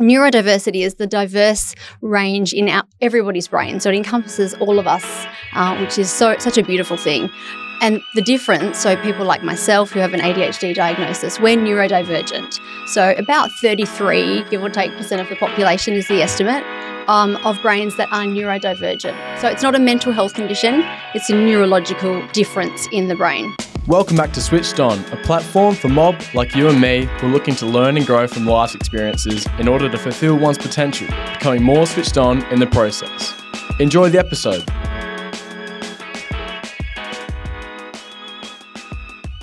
neurodiversity is the diverse range in our, everybody's brain. So it encompasses all of us, uh, which is so such a beautiful thing. And the difference, so people like myself who have an ADHD diagnosis, we're neurodivergent. So about 33, give or take, percent of the population is the estimate um, of brains that are neurodivergent. So it's not a mental health condition, it's a neurological difference in the brain. Welcome back to Switched On, a platform for mob like you and me who are looking to learn and grow from life's experiences in order to fulfill one's potential, becoming more switched on in the process. Enjoy the episode.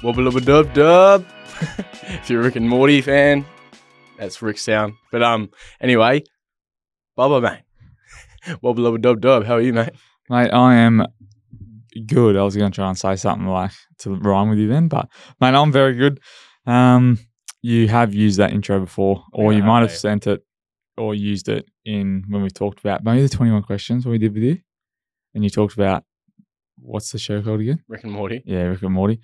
Wobble wobble dub dub. if you're a Rick and Morty fan, that's Rick sound. But um, anyway, Bubba mate. Wobble wobble dub dub. How are you, mate? Mate, I am good. I was going to try and say something like to rhyme with you then, but mate, I'm very good. Um, you have used that intro before, or you might have mate. sent it or used it in when we talked about maybe the 21 questions we did with you, and you talked about what's the show called again? Rick and Morty. Yeah, Rick and Morty.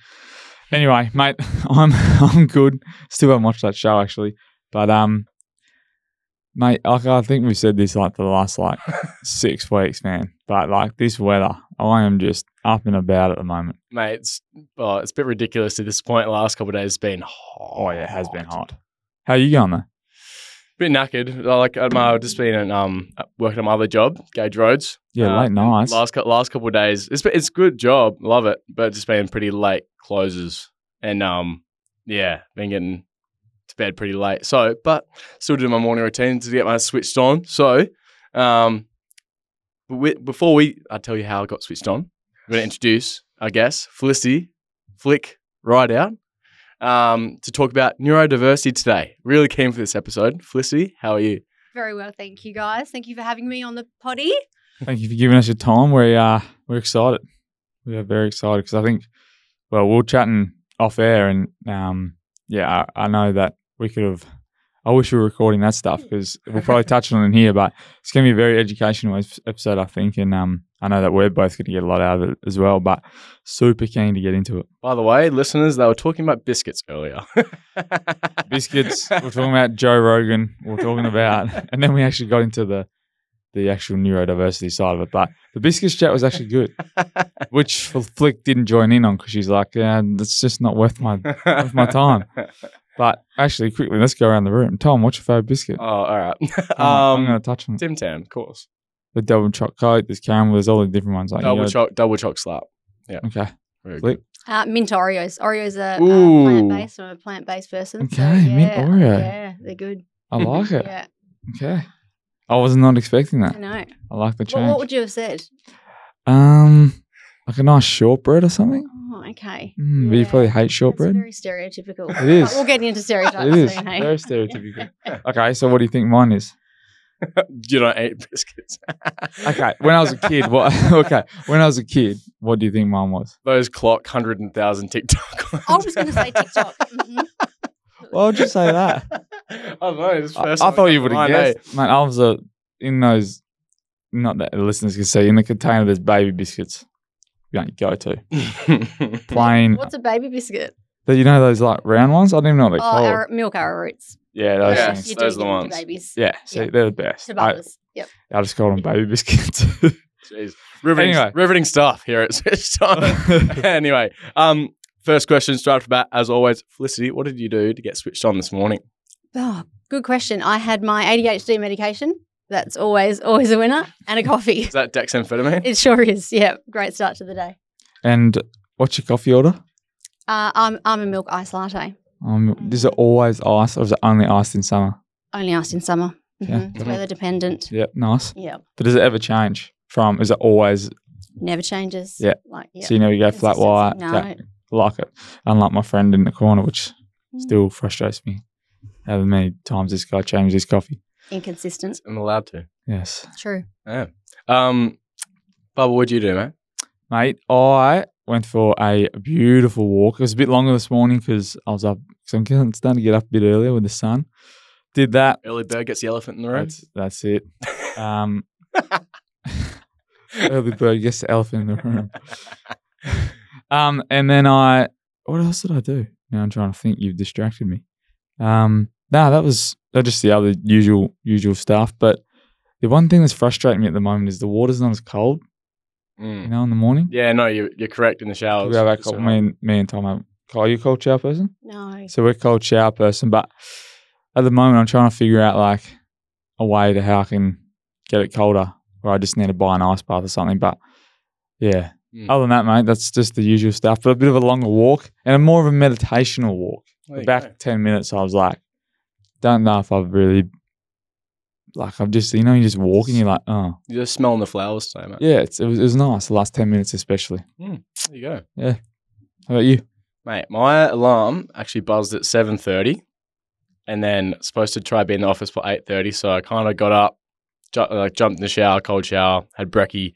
Anyway, mate, I'm I'm good. Still haven't watched that show actually, but um, mate, like I think we've said this like for the last like six weeks, man. But like this weather, I am just up and about at the moment. Mate, it's, oh, it's a bit ridiculous at this point. The last couple of days has been hot. Oh yeah, it has been hot. How are you going though? Bit knackered. Like I'm, uh, just been in, um working on my other job, Gage Roads. Yeah, Uh, late nights. Last last couple of days, it's it's a good job, love it, but it's just been pretty late closes, and um yeah, been getting to bed pretty late. So, but still doing my morning routine to get my switched on. So, um, before we, I tell you how I got switched on. I'm going to introduce, I guess, Felicity, Flic, right out. Um, to talk about neurodiversity today. Really keen for this episode. Felicity, how are you? Very well, thank you guys. Thank you for having me on the potty. Thank you for giving us your time. We uh we're excited. We are very excited because I think, well, we we're chatting off air, and um, yeah, I, I know that we could have. I wish we were recording that stuff because we'll probably touch on it in here, but it's going to be a very educational episode, I think, and um, I know that we're both going to get a lot out of it as well. But super keen to get into it. By the way, listeners, they were talking about biscuits earlier. Biscuits. we're talking about Joe Rogan. We're talking about, and then we actually got into the the actual neurodiversity side of it. But the biscuits chat was actually good. which Flic didn't join in on because she's like, yeah, that's just not worth my worth my time. But actually, quickly, let's go around the room. Tom, what's your favorite biscuit? Oh, all right. Come on, I'm um, going to touch on Tim Tam, of course. the double choc coat. There's caramel. There's all the different ones. Like, you Double choc, double choc slap. Yeah. Okay, Very Flic. good. Uh, mint Oreos. Oreos are uh, Ooh. plant based. I'm a plant based person. so Okay, mint yeah, Oreo. Yeah, they're good. I like it. Yeah, Okay, I was not expecting I that. know. I like the What, change. what would you have said? um, like a nice shortbread or something. Oh, okay. Mm, But you probably hate That's shortbread. very stereotypical. It is. We'll get into stereotypes It is soon, hey? very stereotypical. Okay, so what do you think mine is? You don't eat biscuits. Okay, when I was a kid, what? Okay, when I was a kid, what do you think mine was? Those clock hundred and thousand Tic Toc. I was going to say Tic Toc. Mhm. Why would you say that? I don't know. It's I, I thought you would to have mind, guessed. Man, I was a, in those, not that the listeners can see, in the container there's baby biscuits. You don't go to. Plain. What's a baby biscuit? But you know those like round ones? I don't even know what they're Oh, called. arrow, milk arrowroots. yeah, those Yeah. things. You those are the ones. Babies. Yeah, see, Yeah. they're the best. I, Yep. I just call them baby biscuits. Jeez. Riveting, Anyway. riveting stuff here at Switched On. anyway, um, first question straight off the bat, as always, Felicity, what did you do to get switched on this morning? Oh, good question. I had my ADHD medication. That's always always a winner, and a coffee. Is that dexamphetamine? It sure is. Yeah, great start to the day. and what's your coffee order? Uh, I'm I'm milk ice latte. Um, is it always ice or is it only iced in summer? Only iced in summer. Yeah. Mhm. It's weather dependent. Yep, nice. Yeah, But does it ever change from, is it always, never changes. Yeah. like yeah. so you never go flat Consistency. white? No, Yeah, like it. Unlike my friend in the corner, which still frustrates me. How many times this guy changed his coffee? Inconsistent. I'm allowed to. Yes. True. Yeah. Um, Bubba, what'd you do, mate? Mate, I went for a beautiful walk. It was a bit longer this morning because I was up, because I'm starting to get up a bit earlier with the sun. Did that. Early bird gets the elephant in the room. That's, that's it. Um, early bird gets the elephant in the room. Um, and then I, what else did I do? Now I'm trying to think. You've distracted me. Um, no, that was they're just the other usual usual stuff. But the one thing that's frustrating me at the moment is the water's not as cold. Mm. You know, in the morning. Yeah, no, you're, you're correct in the showers. we have our It's cold, so me hot. and me and Tom have. Are you a cold shower person? No. So we're a cold shower person, but at the moment I'm trying to figure out like a way to how I can get it colder, or I just need to buy an ice bath or something. But yeah, Mm. other than that, mate, that's just the usual stuff. But a bit of a longer walk and a more of a meditational walk. There back go. ten minutes, I was like, don't know if I've really like I've just you know you're just walk and you're like oh You're just smelling the flowers today, mate. yeah it's, it was it was nice the last ten minutes especially. There you go. Yeah how about you? Mate, my alarm actually buzzed at 7.30 and then supposed to try be in the office for 8.30. So I kind of got up, ju- like jumped in the shower, cold shower, had brekkie,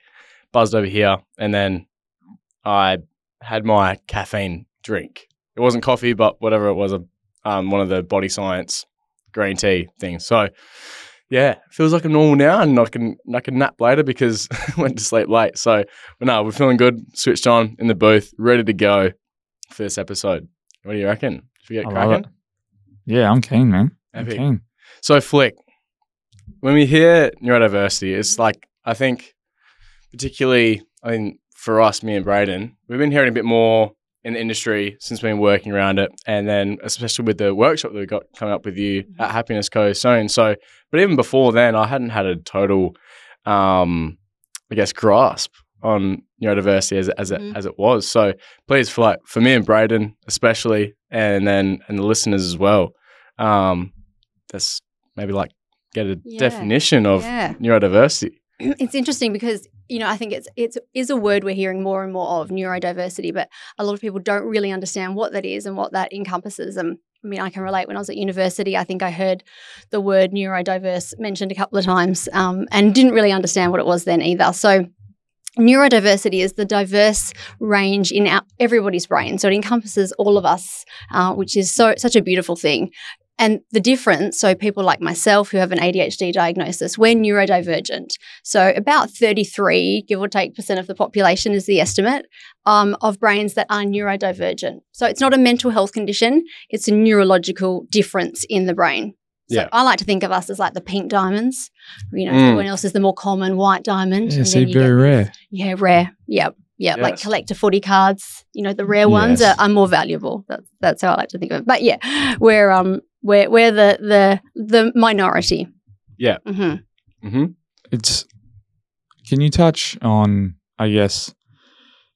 buzzed over here, and then I had my caffeine drink. It wasn't coffee, but whatever it was, a, um, one of the body science green tea thing. So yeah, feels like I'm normal now and I can, I can nap later because I went to sleep late. So, no, we're feeling good, switched on in the booth, ready to go for this episode. What do you reckon? Should we get cracking? Yeah, I'm keen, man. I'm keen. So, Flic, when we hear neurodiversity, it's like, I think, particularly, I mean, for us, me and Brayden, we've been hearing a bit more in the industry since we've been working around it. And then, especially with the workshop that we got coming up with you at Happiness Co. soon. So, but even before then, I hadn't had a total, um, I guess, grasp on neurodiversity as, as, it, as it was. So, please, for like, for me and Brayden, especially, and then, and the listeners as well, um, that's maybe like get a Yeah. definition of Yeah. neurodiversity. it's interesting because you know I think it's it's is a word we're hearing more and more of neurodiversity, but a lot of people don't really understand what that is and what that encompasses. And I mean, I can relate. When I was at university, I think I heard the word neurodiverse mentioned a couple of times, um, and didn't really understand what it was then either. So. Neurodiversity is the diverse range in our, everybody's brain, so it encompasses all of us, uh, which is so such a beautiful thing. And the difference, so people like myself who have an ADHD diagnosis, we're neurodivergent. So about 33, give or take, percent of the population is the estimate um, of brains that are neurodivergent. So it's not a mental health condition; it's a neurological difference in the brain. So Yeah. I like to think of us as like the pink diamonds. You know, Mm. everyone else is the more common white diamond. Yeah, and see, then you very get- rare. Yeah, rare. Yep. Yeah, like collector footy cards. You know, the rare ones Yes. are, are more valuable. That's that's how I like to think of it. But yeah, we're um we're we're the the the minority. Yeah. hmm hmm It's. Can you touch on? I guess.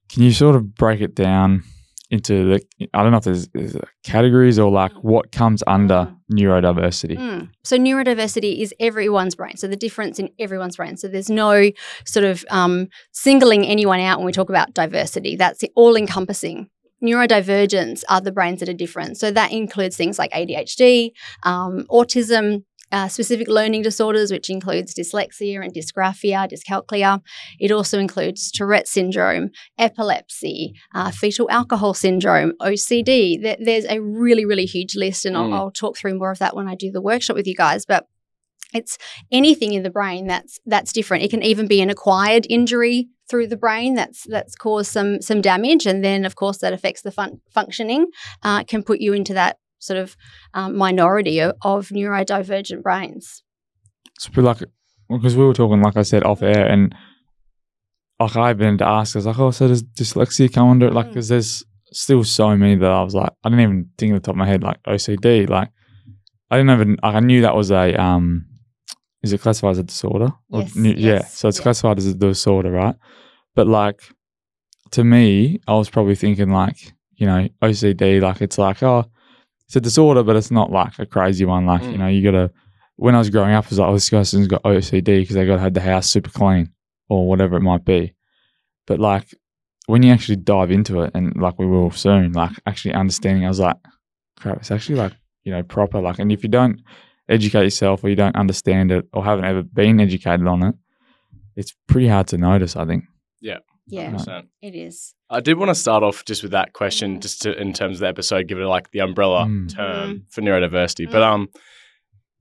Can you sort of break it down into the? I don't know if there's, there's categories or like what comes under neurodiversity. Mm. So neurodiversity is everyone's brain. So the difference in everyone's brain. So there's no sort of um, singling anyone out when we talk about diversity. That's all encompassing. Neurodivergence are the brains that are different. So that includes things like ADHD, um, autism. Uh, specific learning disorders, which includes dyslexia and dysgraphia, dyscalculia. It also includes Tourette syndrome, epilepsy, uh, fetal alcohol syndrome, OCD. There, there's a really, really huge list, and I'll, Mm. I'll talk through more of that when I do the workshop with you guys. But it's anything in the brain that's that's different. It can even be an acquired injury through the brain that's that's caused some some damage, and then of course that affects the fun- functioning. Uh, can put you into that sort of um, minority of, of neurodivergent brains. It's a like because we were talking, like I said, off air, and like I've been to ask, I was like, oh, so does dyslexia come under it? Like, Mm. because there's still so many that I was like, I didn't even think at the top of my head, like OCD. Like, I didn't even, like, I knew that was a, um, is it classified as a disorder? Or Yes, Yeah. So it's yeah. classified as a disorder, right? But like, to me, I was probably thinking like, you know, OCD, like it's like, oh, it's a disorder, but it's not like a crazy one. Like, you Mm. know, you gotta, when I was growing up, I was like, oh, this person's got OCD because they got to have the house super clean or whatever it might be. But like, when you actually dive into it, and like we will soon, like actually understanding, I was like, crap, it's actually like, you know, proper. Like, and if you don't educate yourself or you don't understand it or haven't ever been educated on it, it's pretty hard to notice, I think. Yeah, 100%. it is. I did want to start off just with that question, Mm. just to, in terms of the episode, give it like the umbrella Mm. term for neurodiversity. Mm. But um,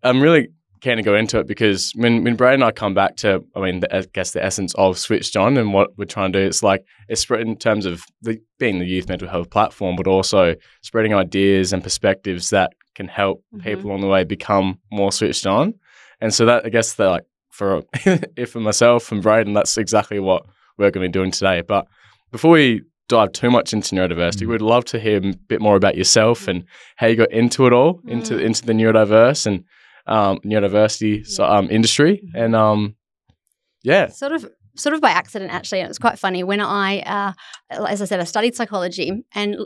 I'm really keen to go into it because when when Brad and I come back to, I mean, the, I guess the essence of Switched On and what we're trying to do, it's like it's spread in terms of the, being the youth mental health platform, but also spreading ideas and perspectives that can help Mhm. people along the way become more switched on. And so that I guess that like for if for myself and Brayden, that's exactly what we're going to be doing today. But before we dive too much into neurodiversity, Mm. we'd love to hear a bit more about yourself and how you got into it all, into Mm. into the neurodiverse and um, neurodiversity so, um, industry, Mhm. and um, yeah, sort of sort of by accident actually and it was quite funny when i uh, as i said i studied psychology and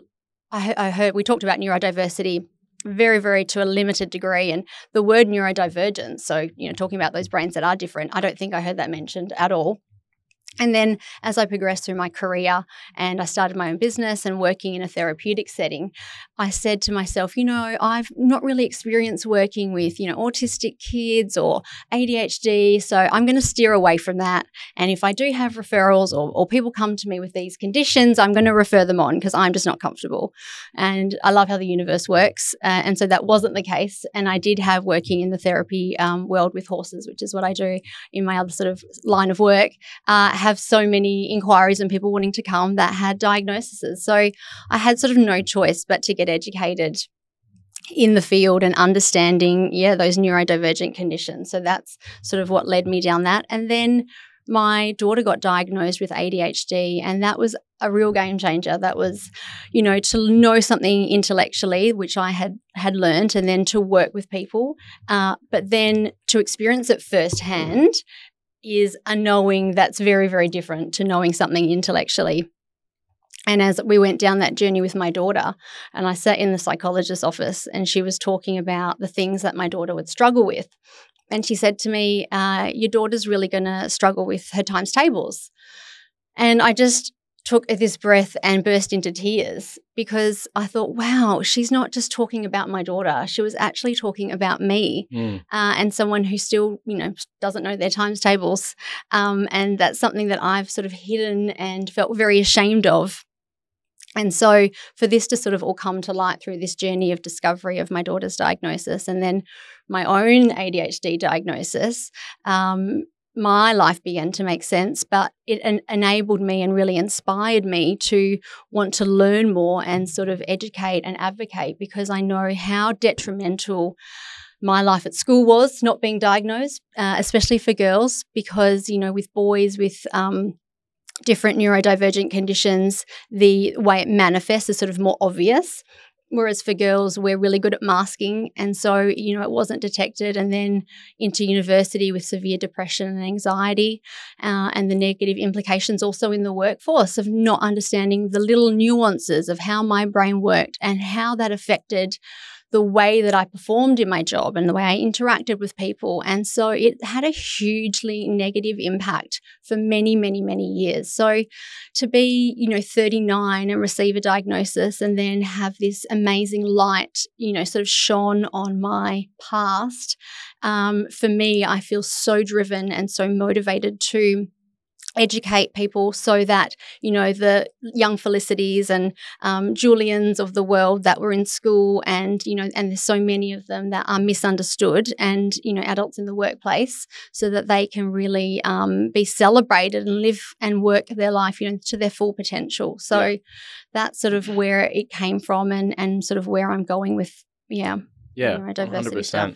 I, I heard we talked about neurodiversity very very to a limited degree and the word neurodivergence, so you know talking about those brains that are different i don't think i heard that mentioned at all. And then as I progressed through my career and I started my own business and working in a therapeutic setting, I said to myself, you know, I've not really experienced working with, you know, autistic kids or ADHD. So I'm going to steer away from that. And if I do have referrals or, or people come to me with these conditions, I'm going to refer them on because I'm just not comfortable. And I love how the universe works. Uh, and so that wasn't the case. And I did have working in the therapy um, world with horses, which is what I do in my other sort of line of work, uh, have so many inquiries and people wanting to come that had diagnoses. So I had sort of no choice but to get educated in the field and understanding, yeah, those neurodivergent conditions. So that's sort of what led me down that. And then my daughter got diagnosed with ADHD, and that was a real game changer. That was, you know, to know something intellectually, which I had had learned, and then to work with people, uh, but then to experience it firsthand is a knowing that's very, very different to knowing something intellectually. And as we went down that journey with my daughter, and I sat in the psychologist's office, and she was talking about the things that my daughter would struggle with. And she said to me, uh, Your daughter's really going to struggle with her times tables. And I just took this breath and burst into tears because I thought, wow, she's not just talking about my daughter. She was actually talking about me Mm. uh, and someone who still, you know, doesn't know their times tables. Um, and that's something that I've sort of hidden and felt very ashamed of. And so, for this to sort of all come to light through this journey of discovery of my daughter's diagnosis and then my own ADHD diagnosis, um, my life began to make sense, but it en- enabled me and really inspired me to want to learn more and sort of educate and advocate because I know how detrimental my life at school was not being diagnosed, uh, especially for girls, because, you know, with boys with um, different neurodivergent conditions, the way it manifests is sort of more obvious. Whereas for girls, we're really good at masking. And so, you know, it wasn't detected. And then into university with severe depression and anxiety, uh, and the negative implications also in the workforce of not understanding the little nuances of how my brain worked and how that affected the way that I performed in my job and the way I interacted with people. And so it had a hugely negative impact for many, many, many years. So to be, you know, 39 and receive a diagnosis and then have this amazing light, you know, sort of shone on my past, um, for me, I feel so driven and so motivated to educate people so that you know the young felicities and um, julians of the world that were in school and you know and there's so many of them that are misunderstood and you know adults in the workplace so that they can really um, be celebrated and live and work their life you know to their full potential so Yeah. that's sort of where it came from and and sort of where i'm going with yeah Yeah, neurodiversity 100%. stuff.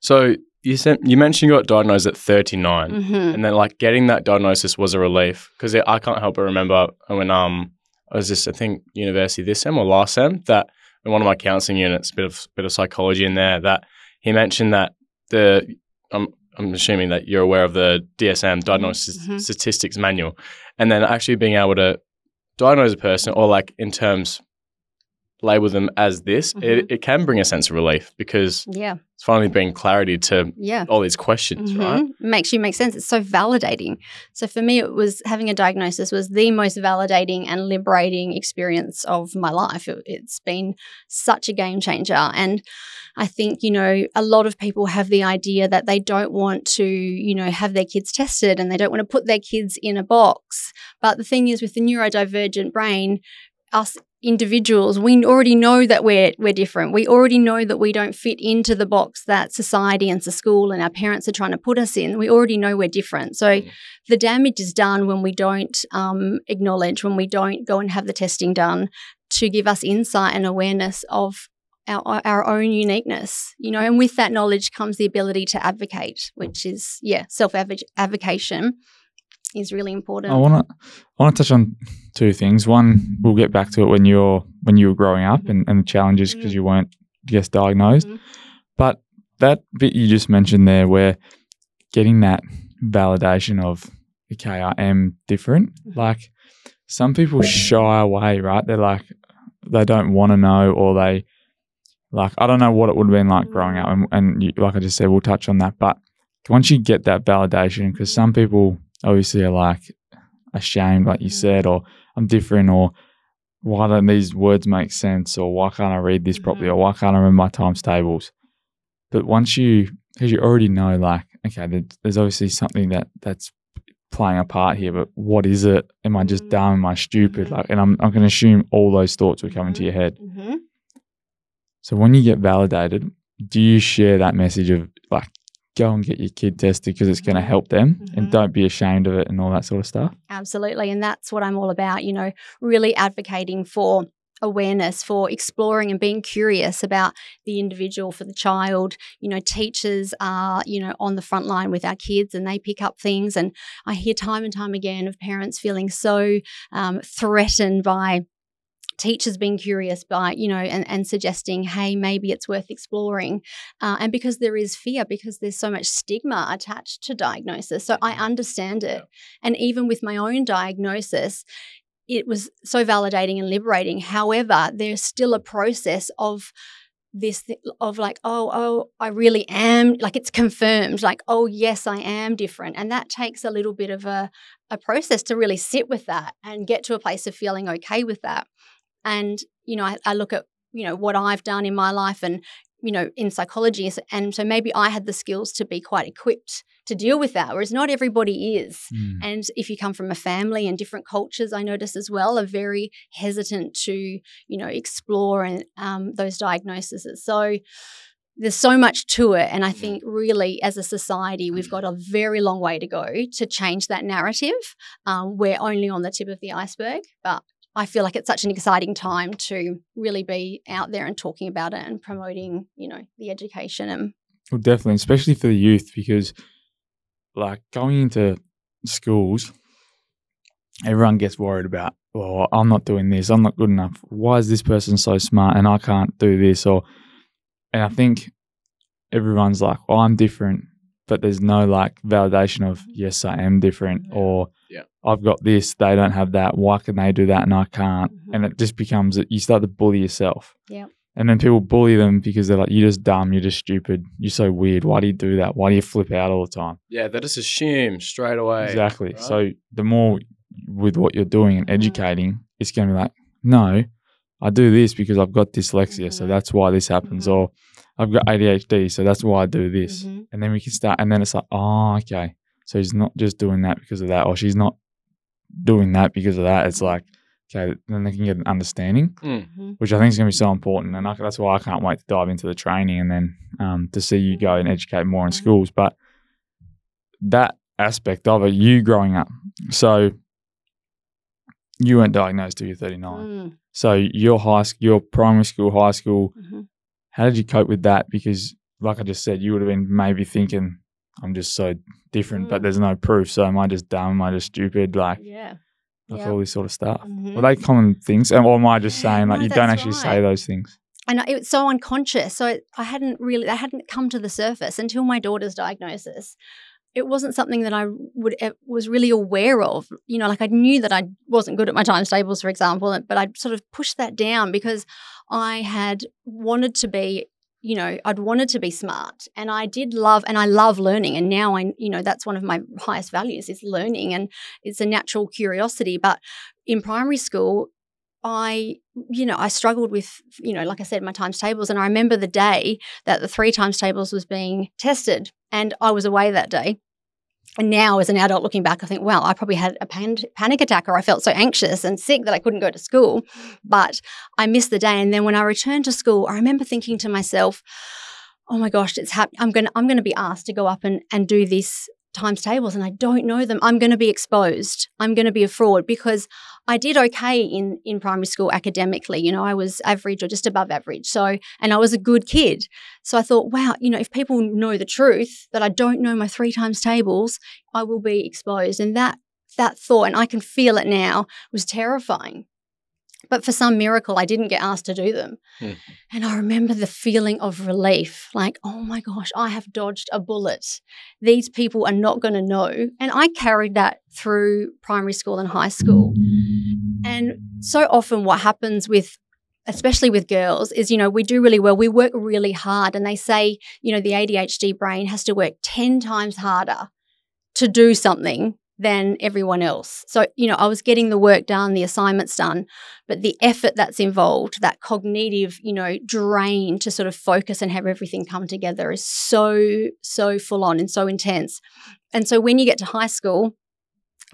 So you said you mentioned you got diagnosed at 39, Mhm. and then like getting that diagnosis was a relief because I can't help but remember when um I was just I think university this sem or last sem that in one of my counselling units, bit of bit of psychology in there that he mentioned that the I'm I'm assuming that you're aware of the DSM Diagnosis mhm. Statistics Manual, and then actually being able to diagnose a person or like in terms label them as this, it, it can bring a sense of relief because yeah it's finally bringing clarity to yeah all these questions, right? Mhm. Makes you make sense. It's so validating. So for me, it was having a diagnosis was the most validating and liberating experience of my life. It, it's been such a game changer, and I think you know a lot of people have the idea that they don't want to you know have their kids tested and they don't want to put their kids in a box. But the thing is, with the neurodivergent brain, us individuals, we already know that we're we're different. We already know that we don't fit into the box that society and the school and our parents are trying to put us in. We already know we're different. So Mm. the damage is done when we don't um, acknowledge, when we don't go and have the testing done to give us insight and awareness of our, our own uniqueness, you know, and with that knowledge comes the ability to advocate, which is, yeah, self advocation is really important. I want to I want to touch on two things. One, we'll get back to it when you're when you were growing up and, and the challenges because Mm. you weren't, I guess, diagnosed. Mhm. But that bit you just mentioned there, where getting that validation of okay, I am different. Mhm. Like some people shy away, right? They're like they don't want to know, or they like I don't know what it would have been like growing up. And, and you, like I just said, we'll touch on that. But once you get that validation, because some people obviously are like ashamed, like you Mhm. said, or I'm different, or why don't these words make sense, or why can't I read this properly, Mhm. or why can't I remember my times tables? But once you, because you already know, like, okay, there's obviously something that that's playing a part here, but what is it? Am I just Mhm. dumb? Am I stupid? Mhm. Like, and I'm I'm going to assume all those thoughts will come into your head. hmm So when you get validated, do you share that message of like, go and get your kid tested because it's going to help them, and Mhm. don't be ashamed of it and all that sort of stuff? Absolutely. And that's what I'm all about, you know, really advocating for awareness, for exploring and being curious about the individual, for the child. You know, teachers are, you know, on the front line with our kids and they pick up things. And I hear time and time again of parents feeling so um, threatened by teachers being curious by you know and, and suggesting hey maybe it's worth exploring uh, and because there is fear because there's so much stigma attached to diagnosis so i understand it. And even with my own diagnosis it was so validating and liberating. However there's still a process of this th- of like oh oh i really am like it's confirmed like oh yes i am different and that takes a little bit of a a process to really sit with that and get to a place of feeling okay with that and you know I, I look at you know what i've done in my life and you know in psychology and so maybe i had the skills to be quite equipped to deal with that whereas not everybody is. Mm. and if you come from a family and different cultures i notice as well are very hesitant to you know explore and um, those diagnoses. So there's so much to it and i think really as a society we've got a very long way to go to change that narrative um, we're only on the tip of the iceberg but I feel like it's such an exciting time to really be out there and talking about it and promoting, you know, the education and Well, definitely, especially for the youth, because like going into schools, everyone gets worried about, well, I'm not doing this, I'm not good enough. Why is this person so smart and I can't do this? Or, and I think everyone's like, well, I'm different, but there's no like validation of, yes, I am different, Yeah. or Yeah. I've got this, they don't have that. Why can they do that and I can't? Mhm. And it just becomes that you start to bully yourself. Yep. And then people bully them because they're like, you're just dumb, you're just stupid, you're so weird. Why do you do that? Why do you flip out all the time? Yeah, they just assume straight away. exactly. right? So the more with what you're doing and Mhm. educating, it's going to be like, no, I do this because I've got dyslexia, so Mhm. that's why this happens. Mhm. Or I've got ADHD, so that's why I do this. Mhm. And then we can start, and then it's like, oh, okay. So he's not just doing that because of that, or she's not doing that because of that. It's like, okay, then they can get an understanding Mhm. which I think is going to be so important. And I, that's why I can't wait to dive into the training and then um, to see you go and educate more in Mhm. schools. But that aspect of it, you growing up, so you weren't diagnosed till you're 39. Mm. So your high school, your primary school, high school, Mhm. how did you cope with that? Because, like I just said, you would have been maybe thinking, I'm just so different, but Mm. there's no proof. So am I just dumb? Am I just stupid? Like, Yeah. like Yeah. all this sort of stuff. Mhm. Were they common things? And- Or am I just saying, like, No, you don't actually say those things? and it was so unconscious. So I hadn't really, that hadn't come to the surface until my daughter's diagnosis. It wasn't something that I would was really aware of. You know, like I knew that I wasn't good at my times tables, for example, but I'd sort of pushed that down because I had wanted to be. You know, I'd wanted to be smart, and I did love, and I love learning. And now I, you know, that's one of my highest values is learning, and it's a natural curiosity. But in primary school, I, you know, I struggled with, you know, like I said, my times tables. And I remember the day that the three times tables was being tested, and I was away that day. And now, as an adult looking back, I think, wow, I probably had a pan- panic attack or I felt so anxious and sick that I couldn't go to school. But I missed the day. And then when I returned to school, I remember thinking to myself, oh my gosh, it's hap- I'm going to I'm going to be asked to go up and, and do this times tables and I don't know them, I'm going to be exposed. I'm going to be a fraud because I did okay in in primary school academically. You know, I was average or just above average. So, and I was a good kid. So I thought, wow, you know, if people know the truth that I don't know my three times tables, I will be exposed. And that that thought, and I can feel it now, was terrifying. But for some miracle, I didn't get asked to do them. Hmm. And I remember the feeling of relief like, oh my gosh, I have dodged a bullet. These people are not going to know. And I carried that through primary school and high school. And so often, what happens with especially with girls is you know we do really well we work really hard and they say you know the ADHD brain has to work 10 times harder to do something than everyone else. So, you know, I was getting the work done, the assignments done, but the effort that's involved, that cognitive, you know, drain to sort of focus and have everything come together is so, so full on and so intense. And so when you get to high school,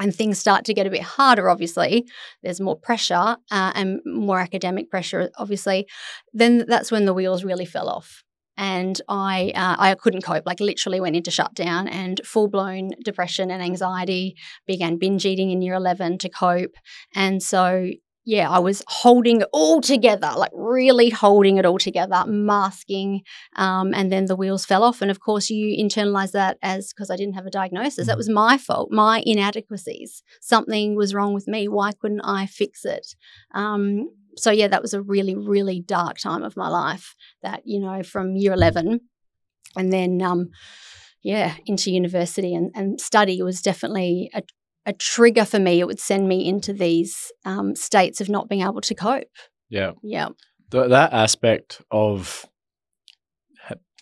and things start to get a bit harder, obviously, there's more pressure uh, and more academic pressure, obviously, then that's when the wheels really fell off and I uh, I couldn't cope. Like literally went into shutdown and full blown depression and anxiety. Began binge eating in year eleven to cope, and so yeah, I was holding it all together, like really holding it all together, masking, um, and then the wheels fell off. And of course, you internalize that as because I didn't have a diagnosis. That mm-hmm. was my fault, my inadequacies. Something was wrong with me. Why couldn't I fix it? Um, so yeah, that was a really, really dark time of my life. That you know, from year eleven, and then um, yeah, into university and, and study was definitely a, a trigger for me. It would send me into these um, states of not being able to cope. Yeah, yeah. The, that aspect of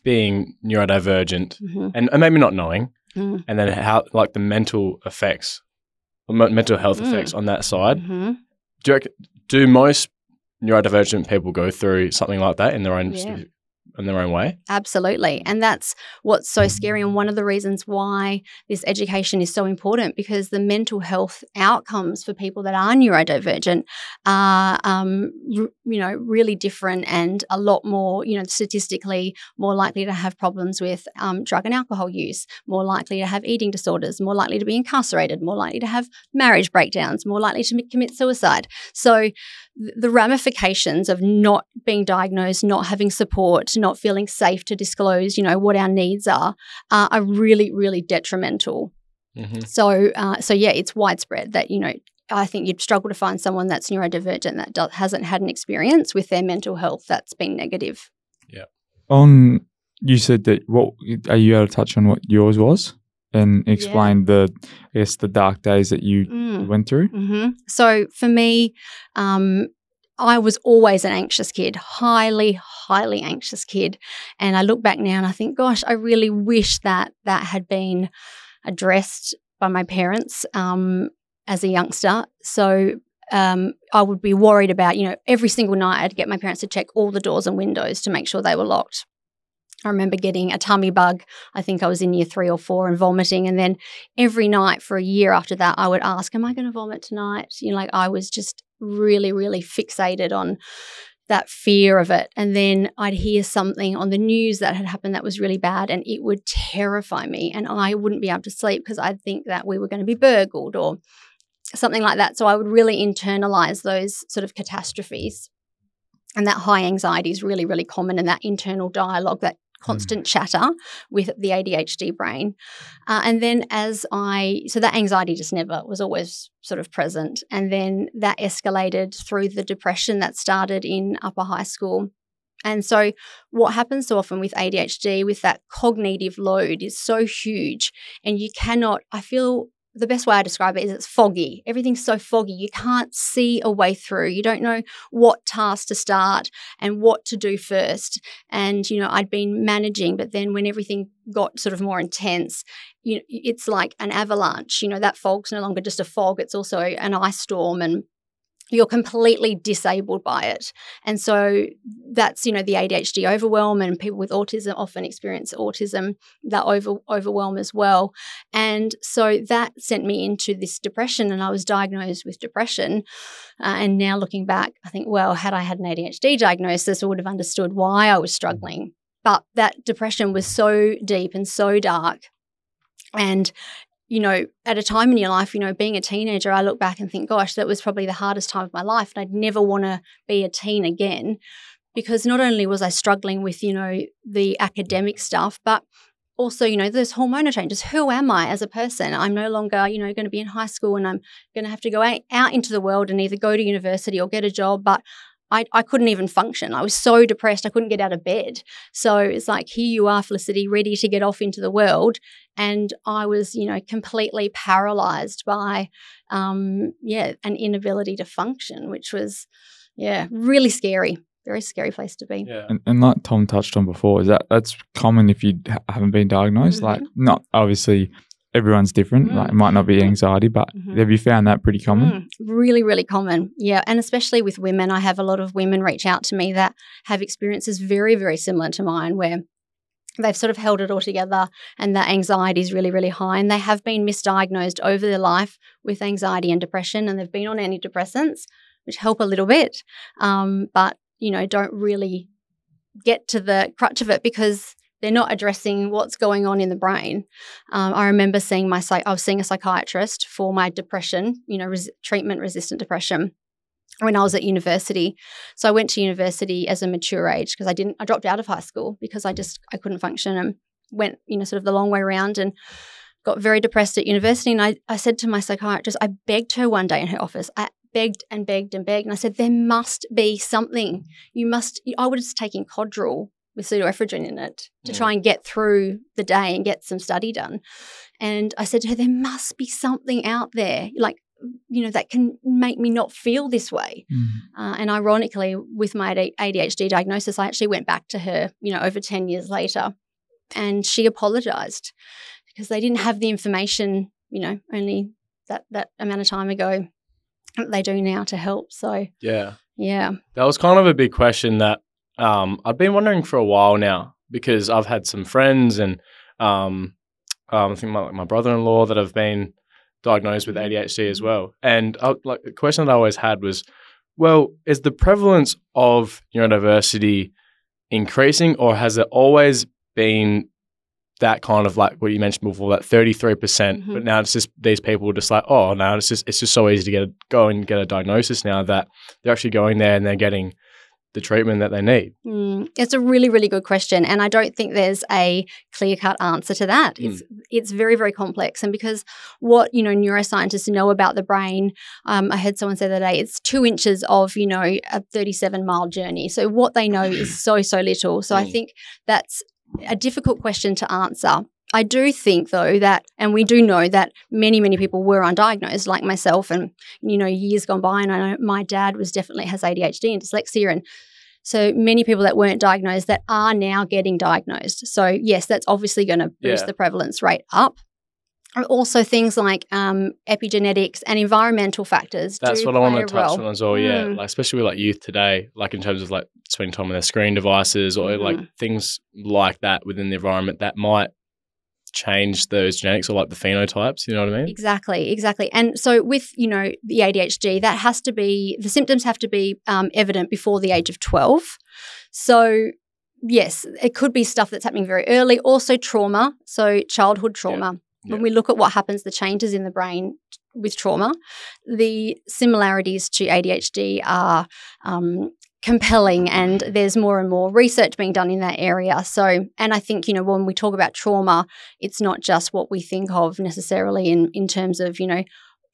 being neurodivergent mm-hmm. and, and, maybe not knowing, mm. and then how like the mental effects, mental health mm. effects on that side. Mm-hmm. Do you, do most neurodivergent people go through something like that in their own yeah in their own way. Absolutely. And that's what's so scary. And one of the reasons why this education is so important because the mental health outcomes for people that are neurodivergent are, um, r- you know, really different and a lot more, you know, statistically more likely to have problems with um, drug and alcohol use, more likely to have eating disorders, more likely to be incarcerated, more likely to have marriage breakdowns, more likely to commit suicide. So the ramifications of not being diagnosed, not having support, not feeling safe to disclose, you know, what our needs are, uh, are really, really detrimental. Mm-hmm. So, uh, so yeah, it's widespread that you know. I think you'd struggle to find someone that's neurodivergent that do- hasn't had an experience with their mental health that's been negative. Yeah. On you said that what are you able to touch on what yours was and explain yeah. the I guess the dark days that you mm. went through? Mm-hmm. So for me, um, I was always an anxious kid, highly, highly anxious kid. And I look back now and I think, gosh, I really wish that that had been addressed by my parents um, as a youngster. So um, I would be worried about, you know, every single night I'd get my parents to check all the doors and windows to make sure they were locked. I remember getting a tummy bug. I think I was in year three or four and vomiting. And then every night for a year after that, I would ask, Am I going to vomit tonight? You know, like I was just really, really fixated on that fear of it. And then I'd hear something on the news that had happened that was really bad, and it would terrify me. And I wouldn't be able to sleep because I'd think that we were going to be burgled or something like that. So I would really internalize those sort of catastrophes. And that high anxiety is really, really common. And that internal dialogue, that constant mm. chatter with the ADHD brain. Uh, and then as I, so that anxiety just never was always sort of present. And then that escalated through the depression that started in upper high school. And so, what happens so often with ADHD, with that cognitive load, is so huge, and you cannot, I feel the best way I describe it is it's foggy. Everything's so foggy. You can't see a way through. You don't know what task to start and what to do first. And, you know, I'd been managing, but then when everything got sort of more intense, you know, it's like an avalanche. You know, that fog's no longer just a fog, it's also an ice storm and you're completely disabled by it. And so that's, you know, the ADHD overwhelm and people with autism often experience autism, that over, overwhelm as well. And so that sent me into this depression and I was diagnosed with depression. Uh, and now looking back, I think, well, had I had an ADHD diagnosis, I would have understood why I was struggling. But that depression was so deep and so dark And you know, at a time in your life, you know, being a teenager, I look back and think, gosh, that was probably the hardest time of my life. And I'd never want to be a teen again because not only was I struggling with, you know, the academic stuff, but also, you know, there's hormonal changes. Who am I as a person? I'm no longer, you know, going to be in high school and I'm going to have to go out into the world and either go to university or get a job. But I, I couldn't even function. I was so depressed, I couldn't get out of bed. So it's like, here you are, Felicity, ready to get off into the world. And I was, you know, completely paralyzed by, um, yeah, an inability to function, which was, yeah, really scary. Very scary place to be. Yeah. And, and like Tom touched on before, is that that's common if you haven't been diagnosed. Mhm. Like, not obviously everyone's different. Like, it Mm. might not be anxiety, but Mhm. have you found that pretty common? Mm, really, really common. Yeah. And especially with women, I have a lot of women reach out to me that have experiences very, very similar to mine where they've sort of held it all together and that anxiety is really, really high. And they have been misdiagnosed over their life with anxiety and depression and they've been on antidepressants, which help a little bit, um, but, you know, don't really get to the crutch of it because they're not addressing what's going on in the brain. Um, I remember seeing my I was seeing a psychiatrist for my depression, you know, res- treatment resistant depression when I was at university. So I went to university as a mature age because I didn't I dropped out of high school because I just I couldn't function and went, you know, sort of the long way around and got very depressed at university and I, I said to my psychiatrist, I begged her one day in her office. I begged and begged and begged and I said, There must be something. You must I was taking Codral with pseudoephedrine in it to Mm. try and get through the day and get some study done. And I said to her, there must be something out there, like, you know, that can make me not feel this way. Mm. Uh, and ironically, with my ADHD diagnosis, I actually went back to her, you know, over 10 years later, and she apologized because they didn't have the information, you know, only that, that amount of time ago they do now to help. So, Yeah. yeah. That was kind of a big question that um, I've been wondering for a while now because I've had some friends and um, um, I think my, my brother-in-law that have been diagnosed with ADHD as well. And I, like the question that I always had was, well, is the prevalence of neurodiversity increasing, or has it always been that kind of like what you mentioned before, that thirty three percent? Mhm. But now it's just these people are just like, oh, now it's just it's just so easy to get a, go and get a diagnosis now that they're actually going there and they're getting the treatment that they need. Mm, it's a really, really good question, and I don't think there's a clear-cut answer to that. It's it's very, very complex, and because what you know neuroscientists know about the brain, um, I heard someone say the other day, it's two inches of you know a 37 mile journey. So what they know is so so little. So I Mm. think that's a difficult question to answer. I do think though that, and we do know that many, many people were undiagnosed, like myself, and you know, years gone by, and I know my dad was definitely has ADHD and dyslexia, and so many people that weren't diagnosed that are now getting diagnosed. So yes, that's obviously going to boost Yeah. the prevalence rate up. Also, things like um, epigenetics and environmental factors. That's do what I want to touch role. on as well. Yeah, Mm. like especially with like youth today, like in terms of like spending time on their screen devices or like Mhm. things like that within the environment that might change those genetics or like the phenotypes. You know what I mean? Exactly, exactly. And so with, you know, the ADHD, that has to be, the symptoms have to be um, evident before the age of 12. So, yes, it could be stuff that's happening very early. Also, trauma. So, childhood trauma. Yeah. When we look at what happens, the changes in the brain with trauma, the similarities to ADHD are um, compelling and there's more and more research being done in that area. So, and I think, you know, when we talk about trauma, it's not just what we think of necessarily in, in terms of, you know,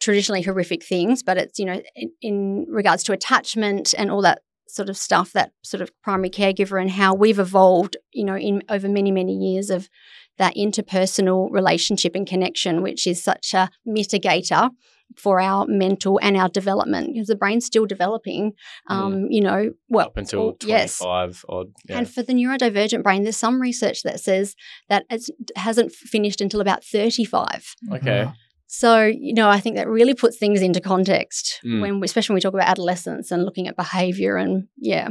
traditionally horrific things, but it's, you know, in, in regards to attachment and all that sort of stuff, that sort of primary caregiver and how we've evolved, you know, in over many, many years of that interpersonal relationship and connection, which is such a mitigator for our mental and our development because the brain's still developing. Um, You know, well, Up until all- twenty yes. five odd. Yeah. And for the neurodivergent brain, there's some research that says that it hasn't finished until about 35. okay. So, you know, I think that really puts things into context Mm. when, especially when we talk about adolescence and looking at behavior and yeah.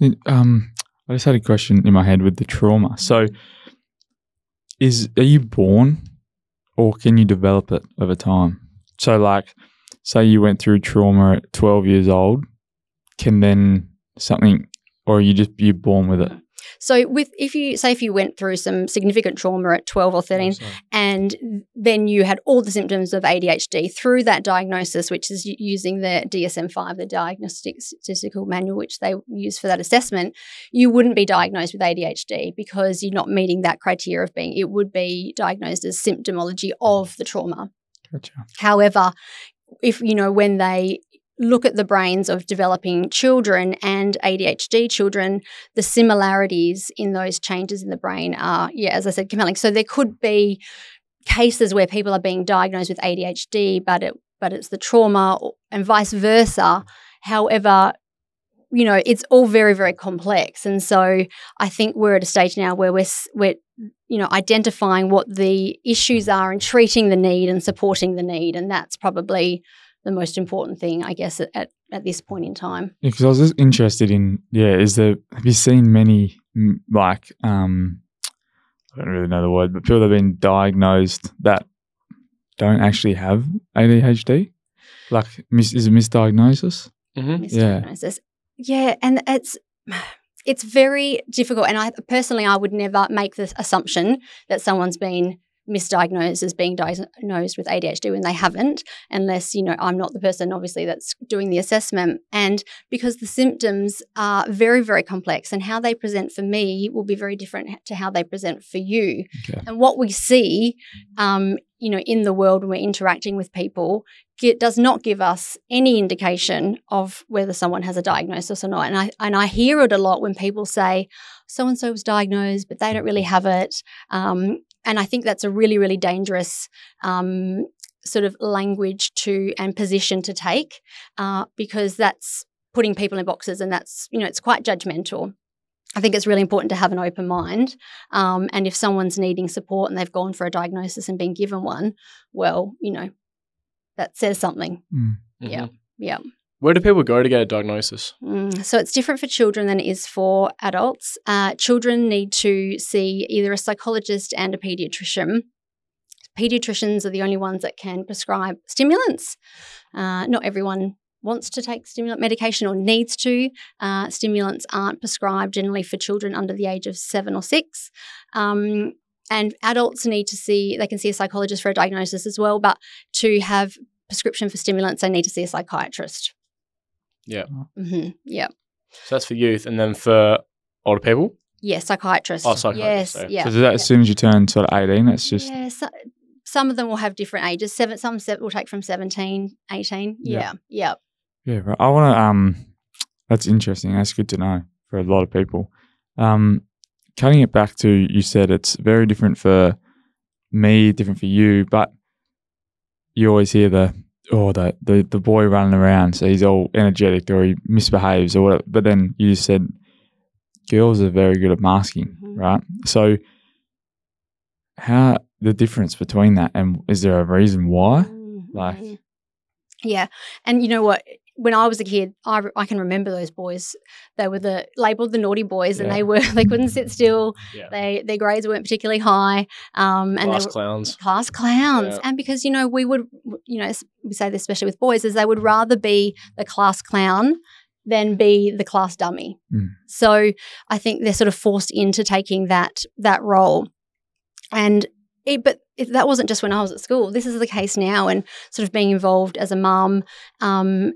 It- Um, I just had a question in my head with the trauma. So, is are you born, or can you develop it over time? So, like, say you went through trauma at twelve years old, can then something, or you just you're born with it? So with if you say if you went through some significant trauma at 12 or 13 Sorry. and then you had all the symptoms of ADHD through that diagnosis which is using the DSM-5 the diagnostic statistical manual which they use for that assessment you wouldn't be diagnosed with ADHD because you're not meeting that criteria of being it would be diagnosed as symptomology of the trauma Gotcha. However, if you know when they look at the brains of developing children and ADHD children, the similarities in those changes in the brain are, yeah, as I said, compelling. So there could be cases where people are being diagnosed with ADHD, but it but it's the trauma and vice versa. However, you know, it's all very, very complex. And so I think we're at a stage now where we're, we're you know, identifying what the issues are and treating the need and supporting the need. And that's probably the most important thing, I guess, at, at, at this point in time. Yeah, because I was just interested in yeah, is there have you seen many like um I don't really know the word, but people that have been diagnosed that don't actually have ADHD? Like mis- is it misdiagnosis? Mm-hmm. Yeah. misdiagnosis. Yeah, and it's it's very difficult. And I personally, I would never make the assumption that someone's been misdiagnosed as being diagnosed with ADHD when they haven't, unless you know I'm not the person obviously that's doing the assessment. And because the symptoms are very very complex, and how they present for me will be very different to how they present for you. Okay. And what we see, um, you know, in the world when we're interacting with people, it does not give us any indication of whether someone has a diagnosis or not. And I and I hear it a lot when people say, "So and so was diagnosed, but they don't really have it." Um, and I think that's a really, really dangerous um, sort of language to and position to take uh, because that's putting people in boxes, and that's you know it's quite judgmental. I think it's really important to have an open mind. Um, and if someone's needing support and they've gone for a diagnosis and been given one, well, you know, that says something. Yeah. Yeah. Mm-hmm. Where do people go to get a diagnosis? Mm, so it's different for children than it is for adults. Uh, children need to see either a psychologist and a pediatrician. Pediatricians are the only ones that can prescribe stimulants. Uh, not everyone wants to take stimulant medication or needs to. Uh, stimulants aren't prescribed generally for children under the age of seven or six. Um, and adults need to see, they can see a psychologist for a diagnosis as well, but to have prescription for stimulants, they need to see a psychiatrist. Yeah. hmm Yeah. So that's for youth, and then for older people. Yeah, psychiatrist. Oh, psychiatrist, Yes, sorry. yeah. So does that yeah. as soon as you turn sort of eighteen, it's just yeah, so, some of them will have different ages. Seven, some se- will take from 17, 18. Yeah. Yeah, yeah. Yeah, right. I want to. Um, that's interesting. That's good to know for a lot of people. Um, cutting it back to you said it's very different for me, different for you, but you always hear the oh the the, the boy running around, so he's all energetic or he misbehaves or whatever. But then you said girls are very good at masking, Mhm. right? So how the difference between that and is there a reason why? Mhm. Like- yeah. And you know what? When I was a kid, I, I can remember those boys. They were the labeled the naughty boys, and Yeah. they were they couldn't sit still. Yeah. They their grades weren't particularly high, um, and Class they were, clowns. class clowns. Yeah. And because, you know, we would, you know, we say this especially with boys, is they would rather be the class clown than be the class dummy. Mm. So I think they're sort of forced into taking that that role. And it, but if that wasn't just when I was at school. This is the case now, and sort of being involved as a mum um,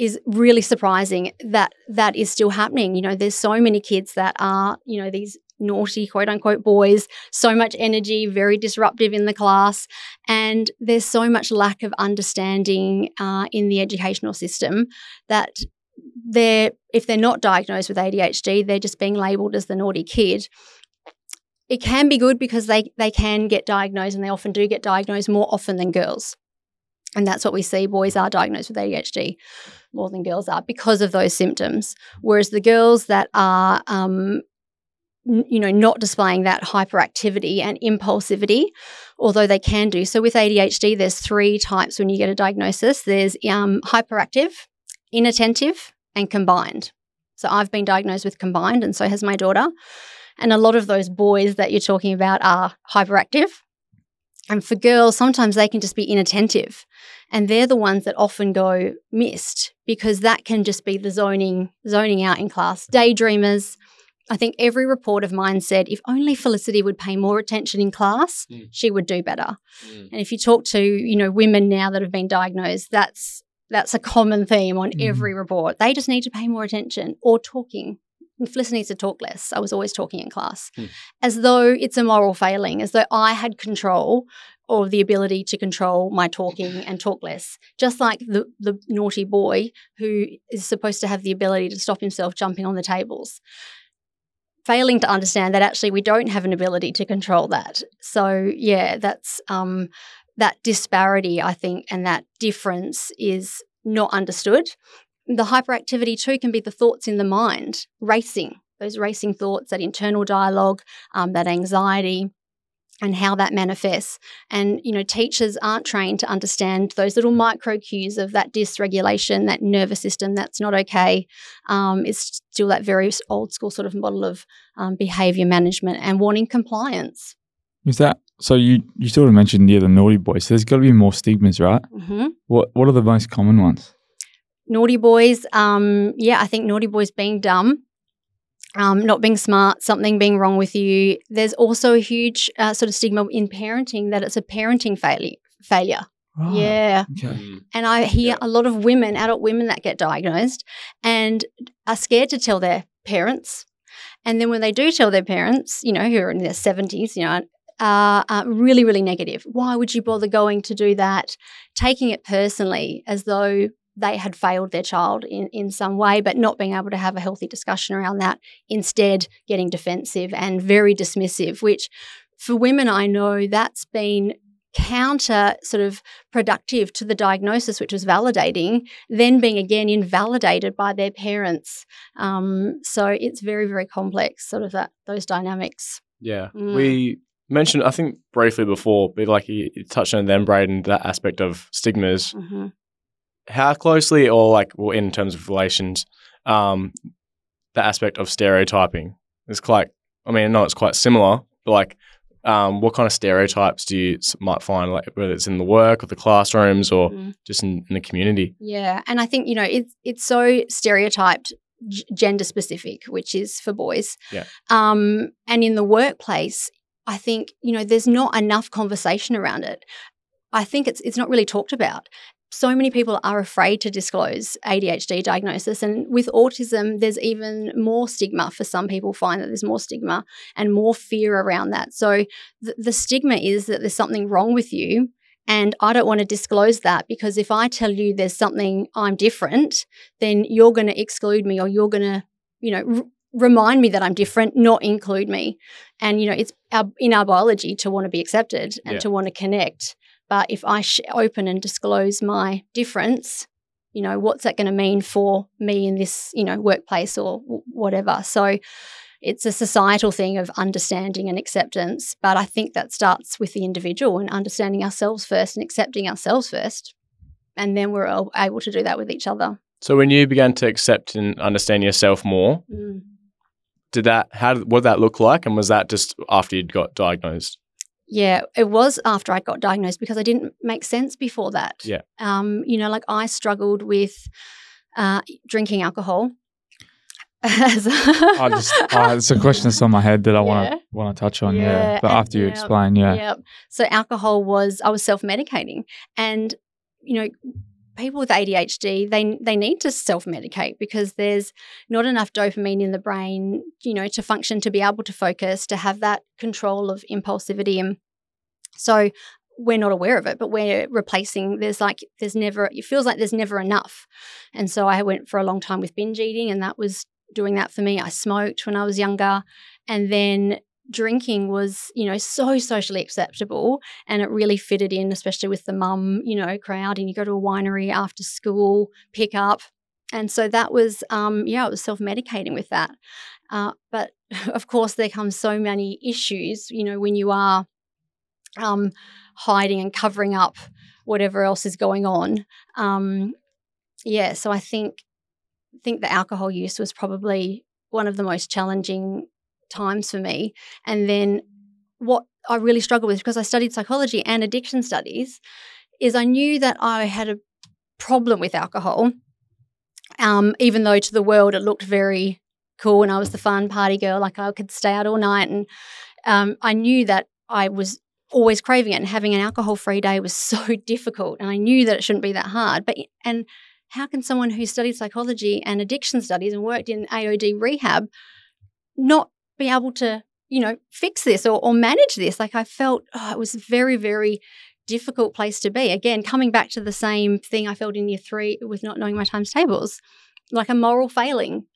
is really surprising that that is still happening. You know, there's so many kids that are, you know, these naughty quote unquote boys, so much energy, very disruptive in the class, and there's so much lack of understanding uh, in the educational system that they're if they're not diagnosed with ADHD, they're just being labelled as the naughty kid. It can be good because they they can get diagnosed, and they often do get diagnosed more often than girls. And that's what we see. Boys are diagnosed with ADHD more than girls are because of those symptoms. Whereas the girls that are, um, you know, not displaying that hyperactivity and impulsivity, although they can do. So with ADHD, there's three types when you get a diagnosis. There's um, hyperactive, inattentive, and combined. So I've been diagnosed with combined, and so has my daughter. And a lot of those boys that you're talking about are hyperactive. And for girls, sometimes they can just be inattentive. And they're the ones that often go missed because that can just be the zoning, zoning out in class. Daydreamers, I think every report of mine said if only Felicity would pay more attention in class, Mm. she would do better. Mm. And if you talk to, you know, women now that have been diagnosed, that's that's a common theme on Mhm. every report. They just need to pay more attention or talking. Felicity needs to talk less. I was always talking in class. Hmm. As though it's a moral failing, as though I had control or the ability to control my talking and talk less. Just like the, the naughty boy who is supposed to have the ability to stop himself jumping on the tables. Failing to understand that actually we don't have an ability to control that. So yeah, that's um that disparity, I think, and that difference is not understood. The hyperactivity too can be the thoughts in the mind, racing, those racing thoughts, that internal dialogue, um, that anxiety, and how that manifests. And, you know, teachers aren't trained to understand those little micro cues of that dysregulation, that nervous system that's not okay. Um, it's still that very old school sort of model of um, behavior management and wanting compliance. Is that so? You you sort of mentioned yeah the naughty boys. So there's got to be more stigmas, right? hmm What what are the most common ones? naughty boys um yeah i think naughty boys being dumb um, not being smart, something being wrong with you. There's also a huge uh, sort of stigma in parenting that it's a parenting failure. Failure, Right. yeah. Okay. Mm. And I hear Yeah. a lot of women, adult women, that get diagnosed and are scared to tell their parents. And then when they do tell their parents, you know, who are in their seventies, you know, are uh, really, really negative. Why would you bother going to do that? Taking it personally as though they had failed their child in, in some way, but not being able to have a healthy discussion around that. Instead, getting defensive and very dismissive, which for women, I know that's been counter sort of productive to the diagnosis, which was validating, then being again invalidated by their parents. Um, so it's very, very complex, sort of that those dynamics. Yeah. Mm. We mentioned, I think, briefly before, but like you, you touched on them, Brayden, that aspect of stigmas. hmm How closely, or like, well, in terms of relations, um, the aspect of stereotyping is quite, I mean, I know it's quite similar, but like, um, what kind of stereotypes do you might find, like whether it's in the work or the classrooms or Mm. just in, in the community? Yeah, and I think you know it's it's so stereotyped, g- gender specific, which is for boys. Yeah. Um, and in the workplace, I think you know there's not enough conversation around it. I think it's it's not really talked about. So many people are afraid to disclose ADHD diagnosis, and with autism, there's even more stigma. For some people, find that there's more stigma and more fear around that. So the, the stigma is that there's something wrong with you, and I don't want to disclose that because if I tell you there's something I'm different, then you're going to exclude me or you're going to, you know, r- remind me that I'm different, not include me. And, you know, it's our, in our biology to want to be accepted and Yeah. to want to connect. But if I sh- open and disclose my difference, you know, what's that going to mean for me in this, you know, workplace or w- whatever? So, it's a societal thing of understanding and acceptance. But I think that starts with the individual and understanding ourselves first and accepting ourselves first. And then we're all able to do that with each other. So when you began to accept and understand yourself more, mm. did that how did, what did that look like and was that just after you'd got diagnosed Yeah, it was after I got diagnosed because I didn't make sense before that. Yeah. Um, you know, like I struggled with uh, drinking alcohol. I just uh, it's a question that's on my head that I want to want to touch on. Yeah, Yeah, but and- after you explain, yeah, Yep. So alcohol was I was self medicating, and you know, people with ADHD they they need to self medicate because there's not enough dopamine in the brain, you know, to function, to be able to focus, to have that control of impulsivity, and so we're not aware of it, but we're replacing. There's like there's never it feels like there's never enough, and so I went for a long time with binge eating, and that was doing that for me. I smoked when I was younger, and then drinking was, you know, so socially acceptable and it really fitted in, especially with the mum, you know, crowd. And you go to a winery after school, pick up. And so that was, um, yeah, I was self medicating with that. Uh, but of course, there come so many issues, you know, when you are um, hiding and covering up whatever else is going on. Um, yeah, so I think think the alcohol use was probably one of the most challenging times for me. And then what I really struggled with because I studied psychology and addiction studies is I knew that I had a problem with alcohol, um, even though to the world it looked very cool and I was the fun party girl. Like I could stay out all night. And um, I knew that I was always craving it and having an alcohol free day was so difficult. And I knew that it shouldn't be that hard. But, and how can someone who studied psychology and addiction studies and worked in AOD rehab not be able to, you know, fix this or, or manage this? Like I felt oh, it was very, very difficult place to be. Again, coming back to the same thing I felt in year three with not knowing my times tables, like a moral failing.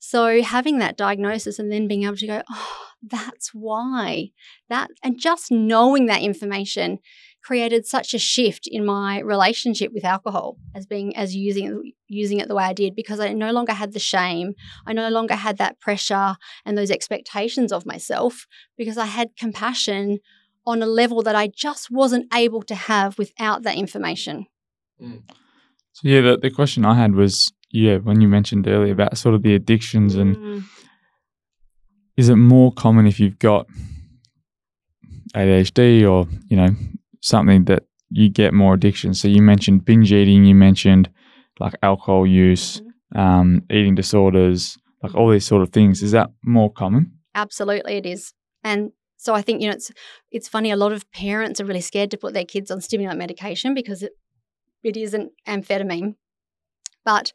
So having that diagnosis and then being able to go, oh, that's why that, and just knowing that information created such a shift in my relationship with alcohol as being as using using it the way I did because I no longer had the shame I no longer had that pressure and those expectations of myself because I had compassion on a level that I just wasn't able to have without that information. Mm. So yeah, the, the question I had was yeah, when you mentioned earlier about sort of the addictions and mm. is it more common if you've got ADHD or, you know, something that you get more addiction. So you mentioned binge eating, you mentioned like alcohol use, mm. um, eating disorders, like all these sort of things. Is that more common? Absolutely it is. And so I think you know it's it's funny. A lot of parents are really scared to put their kids on stimulant medication because it it is an amphetamine. But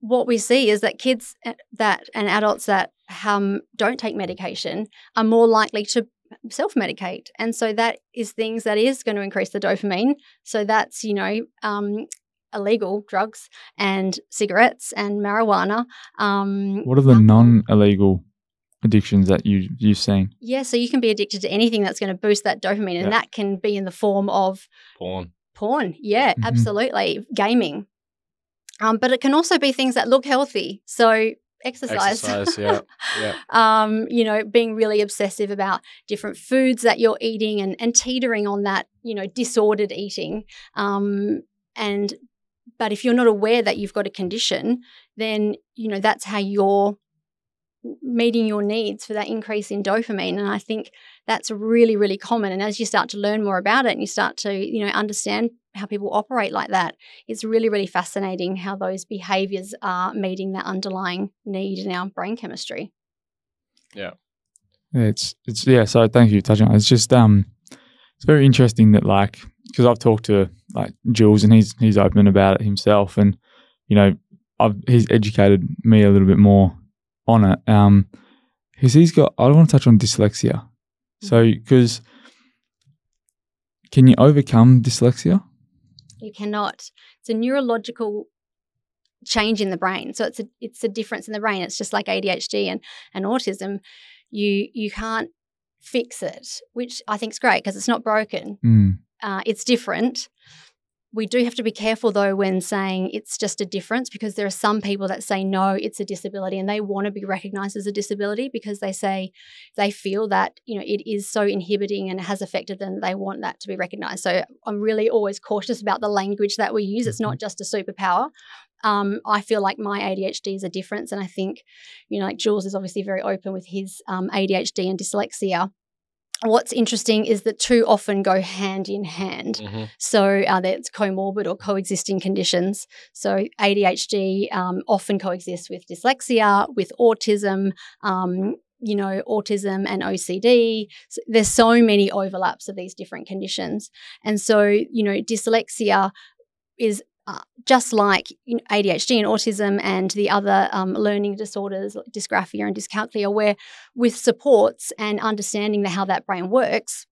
what we see is that kids eh, that and adults that um, don't take medication are more likely to self medicate, and so that is things that is going to increase the dopamine. So that's you know um, illegal drugs and cigarettes and marijuana. Um, what are the non illegal addictions that you you've seen? Yeah, so you can be addicted to anything that's going to boost that dopamine, and that can be in the form of porn. Porn, yeah, mm-hmm. absolutely. Gaming, um, but it can also be things that look healthy. So exercise, exercise yeah, yeah. um, you know, being really obsessive about different foods that you're eating, and and teetering on that, you know, disordered eating, um, and but if you're not aware that you've got a condition, then you know that's how you're meeting your needs for that increase in dopamine and i think that's really really common. And as you start to learn more about it and you start to you know understand how people operate like that it's really really fascinating how those behaviors are meeting that underlying need in our brain chemistry. Yeah. It's it's yeah so thank you for touching on it. it's just um it's very interesting that like because i've talked to like jules and he's he's open about it himself and you know I've, he's educated me a little bit more on it. Um, because he's got. I don't want to touch on dyslexia. So, because can you overcome dyslexia? You cannot. It's a neurological change in the brain. So it's a it's a difference in the brain. It's just like ADHD and and autism. You you can't fix it, which I think is great because it's not broken. Mm. Uh, it's different we do have to be careful though when saying it's just a difference because there are some people that say no it's a disability and they want to be recognized as a disability because they say they feel that you know it is so inhibiting and has affected them they want that to be recognized. So i'm really always cautious about the language that we use. It's not mm-hmm. just a superpower. Um, I feel like my ADHD is a difference, and I think, you know, like Jules is obviously very open with his um, ADHD and dyslexia what's interesting is that two often go hand in hand. Mm-hmm. So uh, that's comorbid or coexisting conditions. So ADHD um, often coexists with dyslexia, with autism. Um, you know, autism and OCD. So there's so many overlaps of these different conditions. And so, you know, dyslexia is uh, just like ADHD and autism and the other um, learning disorders, like dysgraphia and dyscalculia, where with supports and understanding the, how that brain works,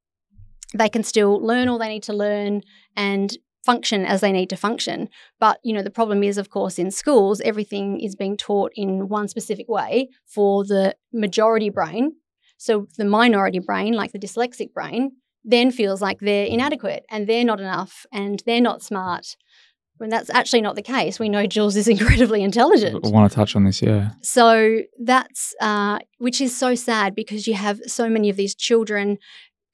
they can still learn all they need to learn and function as they need to function. But you know, the problem is, of course, in schools, everything is being taught in one specific way for the majority brain. So the minority brain, like the dyslexic brain, then feels like they're inadequate and they're not enough and they're not smart when that's actually not the case. We know Jules is incredibly intelligent. I want to touch on this, yeah. So that's, uh, which is so sad because you have so many of these children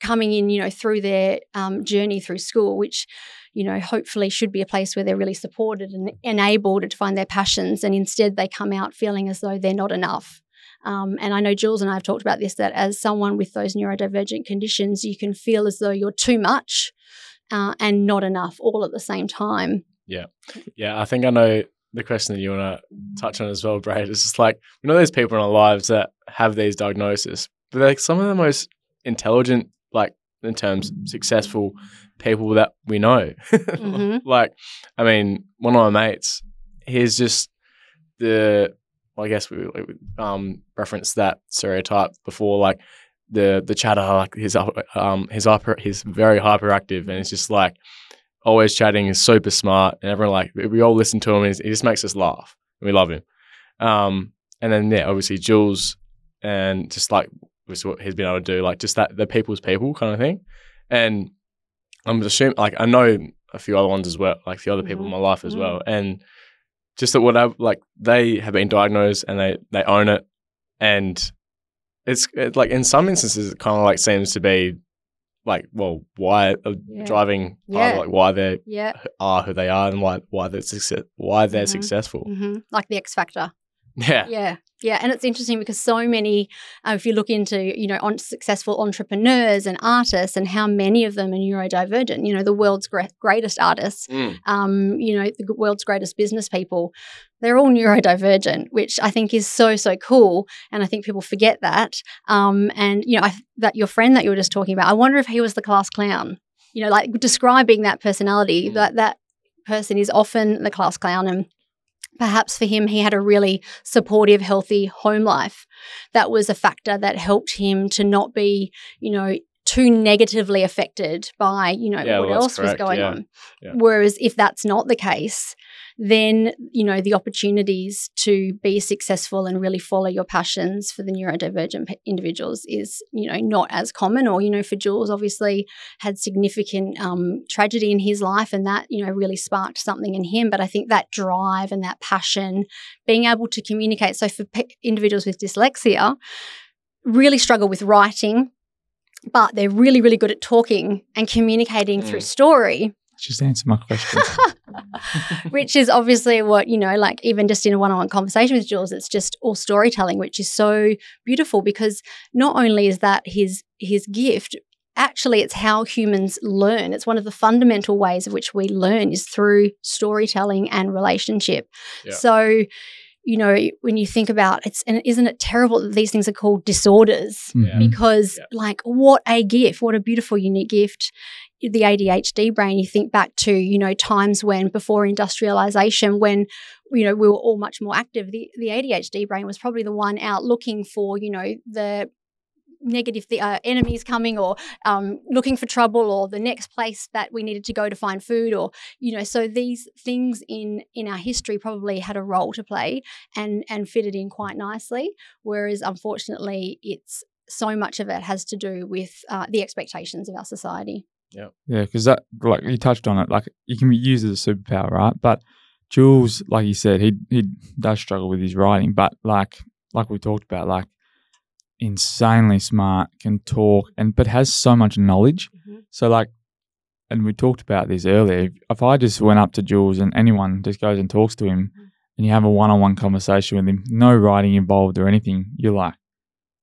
coming in, you know, through their um, journey through school, which, you know, hopefully should be a place where they're really supported and enabled to find their passions. And instead they come out feeling as though they're not enough. Um, and I know Jules and I have talked about this that as someone with those neurodivergent conditions, you can feel as though you're too much uh, and not enough all at the same time. Yeah. Yeah. I think I know the question that you want to touch on as well, Brad. It's just like we know there's people in our lives that have these diagnoses, but they're like some of the most intelligent, like in terms successful people that we know. Mhm. like, I mean, one of my mates, he's just the. Well, I guess we um referenced that stereotype before, like the the chatter, like up- um he's hyper, he's very hyperactive, and it's just like always chatting. He's super smart, and everyone like we all listen to him. And he just makes us laugh, and we love him. Um, and then yeah, obviously Jules, and just like was what he's been able to do, like just that the people's people kind of thing. And I'm assuming, like I know a few other ones as well, like a few other people in my life as Mhm. well, and just that what I like they have been diagnosed and they they own it, and it's it, like in some instances it kind of like seems to be like well why uh, Yeah. driving part of Yeah. like why they Yeah. are who they are and why why they're success why they're Mhm. successful hmm Like the X Factor. yeah Yeah. Yeah. And it's interesting because so many, uh, if you look into, you know, on successful entrepreneurs and artists and how many of them are neurodivergent, you know, the world's gre- greatest artists, Mm. um, you know, the world's greatest business people, they're all neurodivergent, which I think is so, so cool. And I think people forget that. Um, and, you know, I, that your friend that you were just talking about, I wonder if he was the class clown, you know, like describing that personality, Mm. that that person is often the class clown. And perhaps for him, he had a really supportive, healthy home life. That was a factor that helped him to not be, you know, too negatively affected by, you know, Yeah, what well, else was going yeah. on. Yeah. Whereas if that's not the case, then, you know, the opportunities to be successful and really follow your passions for the neurodivergent pe- individuals is, you know, not as common. Or, you know, for Jules, obviously had significant um, tragedy in his life and that, you know, really sparked something in him. But I think that drive and that passion, being able to communicate. So for pe- individuals with dyslexia, really struggle with writing, but they're really, really good at talking and communicating through Mm. story Just answer my question. which is obviously what you know like even just in a one-on-one conversation with jules it's just all storytelling which is so beautiful because not only is that his his gift actually it's how humans learn it's one of the fundamental ways of which we learn is through storytelling and relationship Yeah. so you know when you think about it's and isn't it terrible that these things are called disorders Yeah. Mhm. because Yeah. like what a gift what a beautiful unique gift the adhd brain you think back to you know times when before industrialization when you know we were all much more active the, the adhd brain was probably the one out looking for you know the negative the uh, enemies coming or um, looking for trouble or the next place that we needed to go to find food or you know so these things in in our history probably had a role to play and and fitted in quite nicely whereas unfortunately it's so much of it has to do with uh, the expectations of our society Yeah, Yeah, because that, like you touched on it, like you can be used as a superpower, right? But Jules, like you said, he he does struggle with his writing, but like like we talked about, like insanely smart, can talk, and but has so much knowledge. Mhm. So like, and we talked about this earlier. If, I just went up to Jules and anyone just goes and talks to him, Mhm. and you have a one-on-one conversation with him, no writing involved or anything, you're like,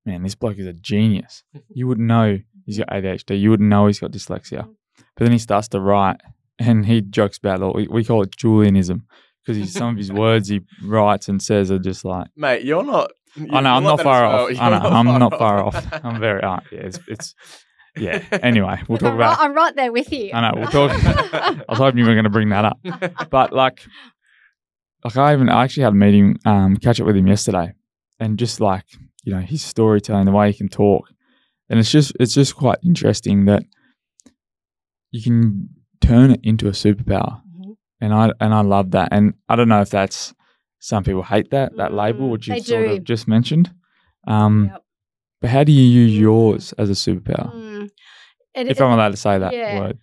man, this bloke is a genius. You wouldn't know he's got ADHD. You wouldn't know he's got dyslexia. But then he starts to write, and he jokes about it. We, we call it Julianism because some of his words he writes and says are just like, mate you're not "Oh you- no, I'm you're not that far well. off. I know, I'm not far off. off. I'm very, uh, yeah, it's, it's yeah. Anyway, we'll talk I'm, right, about. I'm right there with you I know we'll talk. I was hoping you were going to bring that up, but like, like I even I actually had a meeting, um, catch up with him yesterday, and just like you know his storytelling, the way he can talk, and it's just it's just quite interesting that you can turn it into a superpower, Mhm. and I and I love that, and I don't know if that's some people hate that that label Mm, which you they sort do. of just mentioned, um, Yep. but how do you use Mm. yours as a superpower? Mm. It- If it- I'm allowed to say that yeah. word,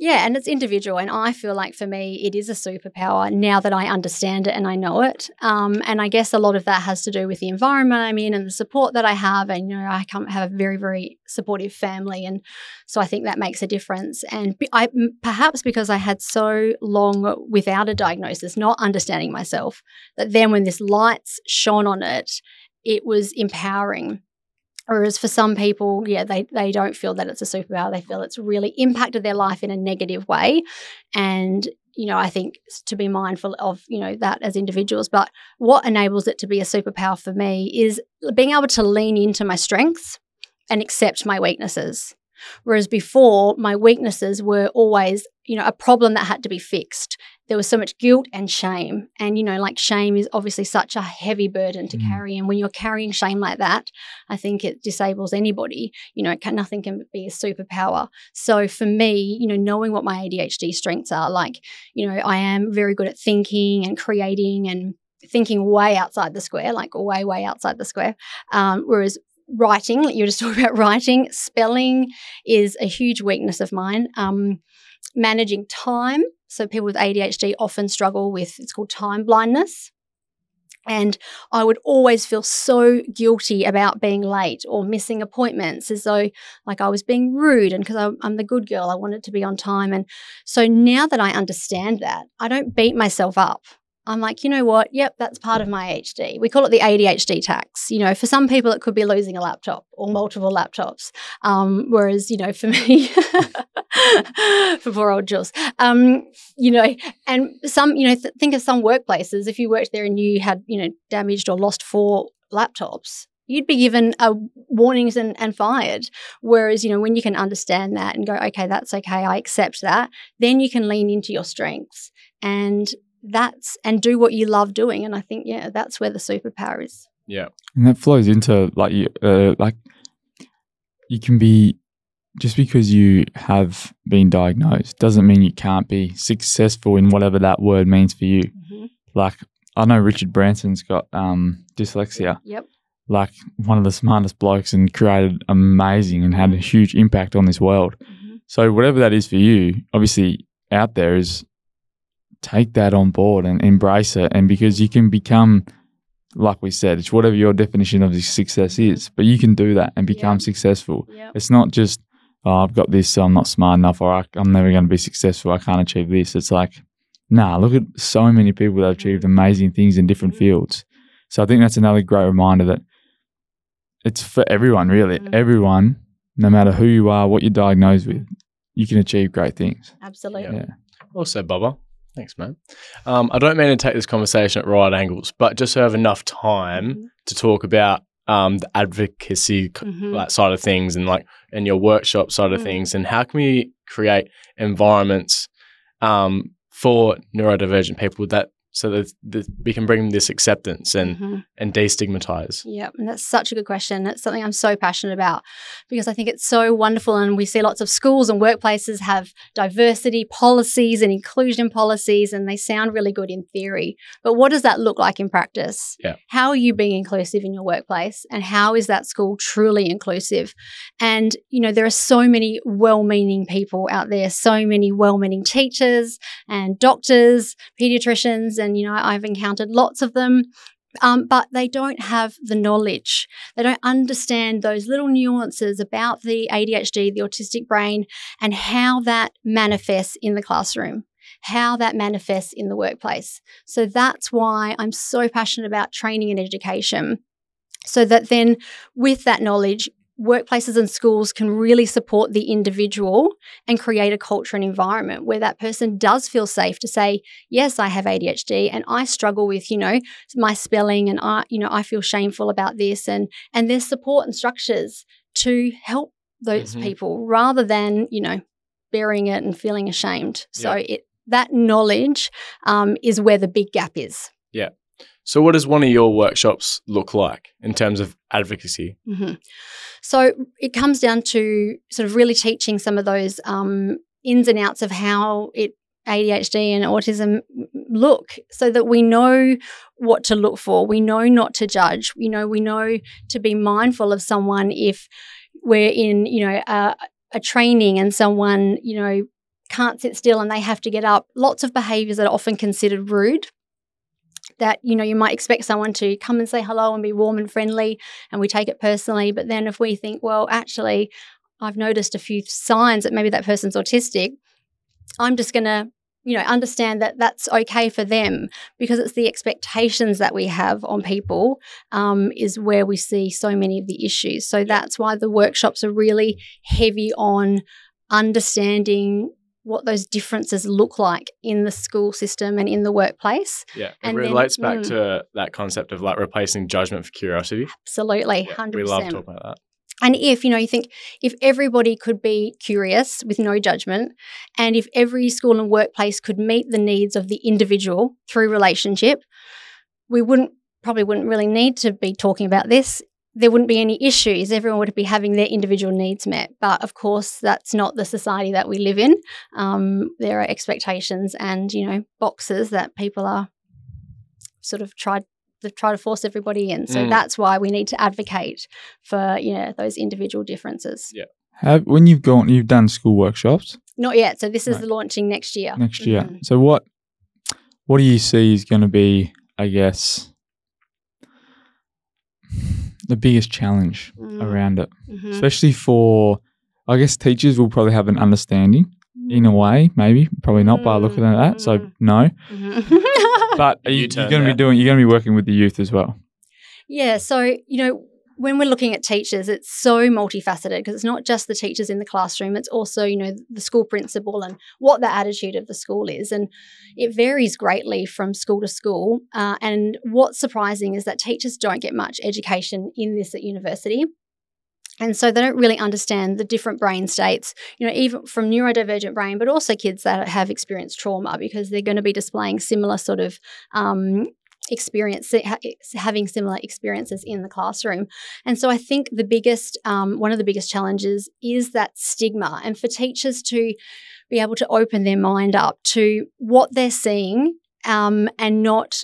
Yeah, and it's individual. And I feel like for me, it is a superpower now that I understand it and I know it. Um, and I guess a lot of that has to do with the environment I'm in and the support that I have. And, you know, I come have a very, very supportive family. And so I think that makes a difference. And I, perhaps because I had so long without a diagnosis, not understanding myself, that then when this lights shone on it, it was empowering. Whereas for some people, yeah, they, they don't feel that it's a superpower. They feel it's really impacted their life in a negative way. And you know, I think to be mindful of, you know, that as individuals. But what enables it to be a superpower for me is being able to lean into my strengths and accept my weaknesses. Whereas before, my weaknesses were always, you know, a problem that had to be fixed. There was so much guilt and shame. And, you know, like shame is obviously such a heavy burden to Mm. carry. And when you're carrying shame like that, I think it disables anybody. You know, it can, nothing can be a superpower. So for me, you know, knowing what my ADHD strengths are, like, you know, I am very good at thinking and creating and thinking way outside the square, like way, way outside the square. Um, whereas writing, you were just talking about writing, spelling is a huge weakness of mine. Um, managing time. So people with ADHD often struggle with it's called time blindness. And I would always feel so guilty about being late or missing appointments as though like I was being rude. And because I'm the good girl, I wanted to be on time. And so now that I understand that, I don't beat myself up. I'm like, you know what? Yep, that's part of my HD. We call it the ADHD tax. You know, for some people, it could be losing a laptop or multiple laptops. Um, whereas, you know, for me, for poor old Jules, um, you know, and some, you know, th- think of some workplaces. If you worked there and you had, you know, damaged or lost four laptops, you'd be given uh, warnings and, and fired. Whereas, you know, when you can understand that and go, okay, that's okay, I accept that, then you can lean into your strengths and that's and do what you love doing. And I think, yeah, that's where the superpower is. Yeah. And that flows into like you, uh, like you can be just because you have been diagnosed doesn't mean you can't be successful in whatever that word means for you. Like I know Richard Branson's got um, dyslexia. Yep. Like one of the smartest blokes and created amazing and had a huge impact on this world. Mhm. So whatever that is for you, obviously out there is take that on board and embrace it. And because you can become, like we said, it's whatever your definition of success is, but you can do that and become Yeah. successful. Yep. It's not just, oh, I've got this, so I'm not smart enough, or I, I'm never going to be successful. I can't achieve this. It's like, nah, look at so many people that have achieved amazing things in different Mhm. fields. So I think that's another great reminder that it's for everyone, really. Mhm. Everyone, no matter who you are, what you're diagnosed with, you can achieve great things. Absolutely. Yeah. Well said, Bubba. Thanks, man. Um, I don't mean to take this conversation at right angles, but just to have enough time Mhm. to talk about um, the advocacy Mhm. like, side of things and like and your workshop side of Mm. things, and how can we create environments um, for neurodivergent people that so that, that we can bring this acceptance and Mhm. and destigmatize. yeah and that's such a good question. It's something I'm so passionate about because I think it's so wonderful. And we see lots of schools and workplaces have diversity policies and inclusion policies, and they sound really good in theory. But what does that look like in practice? Yeah. How are you being inclusive in your workplace? And how is that school truly inclusive? And, you know, there are so many well meaning people out there, so many well meaning teachers and doctors, pediatricians, and, you know, I've encountered lots of them um, but they don't have the knowledge. They don't understand those little nuances about the ADHD, the autistic brain, and how that manifests in the classroom, how that manifests in the workplace. So that's why I'm so passionate about training and education. So that then, with that knowledge, workplaces and schools can really support the individual and create a culture and environment where that person does feel safe to say, Yes, I have ADHD and I struggle with, you know, my spelling and I, you know, I feel shameful about this and and there's support and structures to help those Mhm. people rather than, you know, burying it and feeling ashamed. So Yeah. it that knowledge um, is where the big gap is. So, what does one of your workshops look like in terms of advocacy? hmm So it comes down to sort of really teaching some of those um, ins and outs of how it ADHD and autism look, so that we know what to look for. We know not to judge. You know, we know to be mindful of someone if we're in, you know, a, a training and someone, you know, can't sit still and they have to get up. Lots of behaviors that are often considered rude. That you know you might expect someone to come and say hello and be warm and friendly, and we take it personally. But then if we think, well, actually, I've noticed a few signs that maybe that person's autistic, I'm just going to, you know, understand that that's okay for them because it's the expectations that we have on people um, is where we see so many of the issues. So that's why the workshops are really heavy on understanding what those differences look like in the school system and in the workplace. Yeah, it And then- relates back mm. to that concept of like replacing judgment for curiosity. Absolutely, Yeah, hundred we love talking about that. And if, you know, you think if everybody could be curious with no judgment, and if every school and workplace could meet the needs of the individual through relationship, we wouldn't probably wouldn't really need to be talking about this. There wouldn't be any issues. Everyone would be having their individual needs met. But of course, that's not the society that we live in. Um, there are expectations and, you know, boxes that people are sort of tried to try to force everybody in. So Mm. that's why we need to advocate for you know those individual differences. Yeah. Have when you've gone, you've done school workshops Not yet. So this is Right. launching next year. next year. Mhm. So what what do you see is going to be, I guess, the biggest challenge Mm, around it, mhm. especially for, I guess, teachers will probably have an understanding in Mm. a way, maybe, probably not by looking at that. So Mm. no, Mhm. but are you, U-turn you're going to there. be doing, you're going to be working with the youth as well. Yeah, so you know, when we're looking at teachers, it's so multifaceted because it's not just the teachers in the classroom, it's also, you know, the school principal and what the attitude of the school is. And it varies greatly from school to school. Uh, and what's surprising is that teachers don't get much education in this at university. And so they don't really understand the different brain states, you know, even from neurodivergent brain, but also kids that have experienced trauma because they're going to be displaying similar sort of um, experience having similar experiences in the classroom. And so i think the biggest um, one of the biggest challenges is that stigma and for teachers to be able to open their mind up to what they're seeing um, and not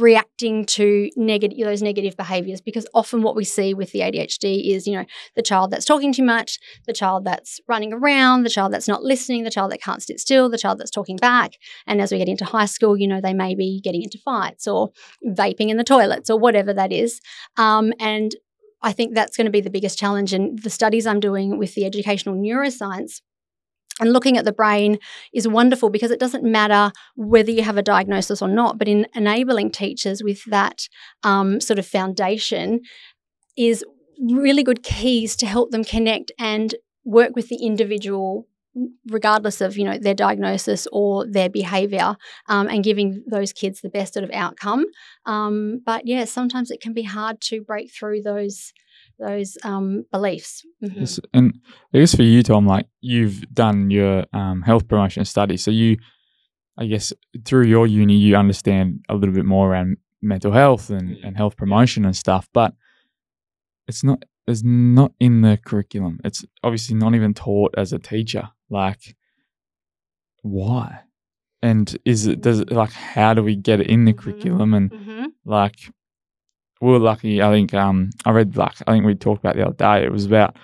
reacting to negative those negative behaviors because often what we see with the ADHD is you know the child that's talking too much the child that's running around the child that's not listening the child that can't sit still the child that's talking back. And as we get into high school you know they may be getting into fights or vaping in the toilets or whatever that is. Um, and I think that's going to be the biggest challenge and the studies I'm doing with the educational neuroscience and looking at the brain is wonderful because it doesn't matter whether you have a diagnosis or not, but in enabling teachers with that um, sort of foundation is really good keys to help them connect and work with the individual regardless of you know their diagnosis or their behavior um, and giving those kids the best sort of outcome. Um, but yeah sometimes it can be hard to break through those those um, beliefs Mhm. Yes, And I guess for you, Tom, like you've done your um, health promotion study, so you, I guess, through your uni, you understand a little bit more around mental health and, and health promotion and stuff. But it's not it's not in the curriculum. It's obviously not even taught as a teacher. Like, why? And is it does it like how do we get it in the Mhm. curriculum and Mhm. like we were lucky. I think um I read like I think we talked about the other day. It was about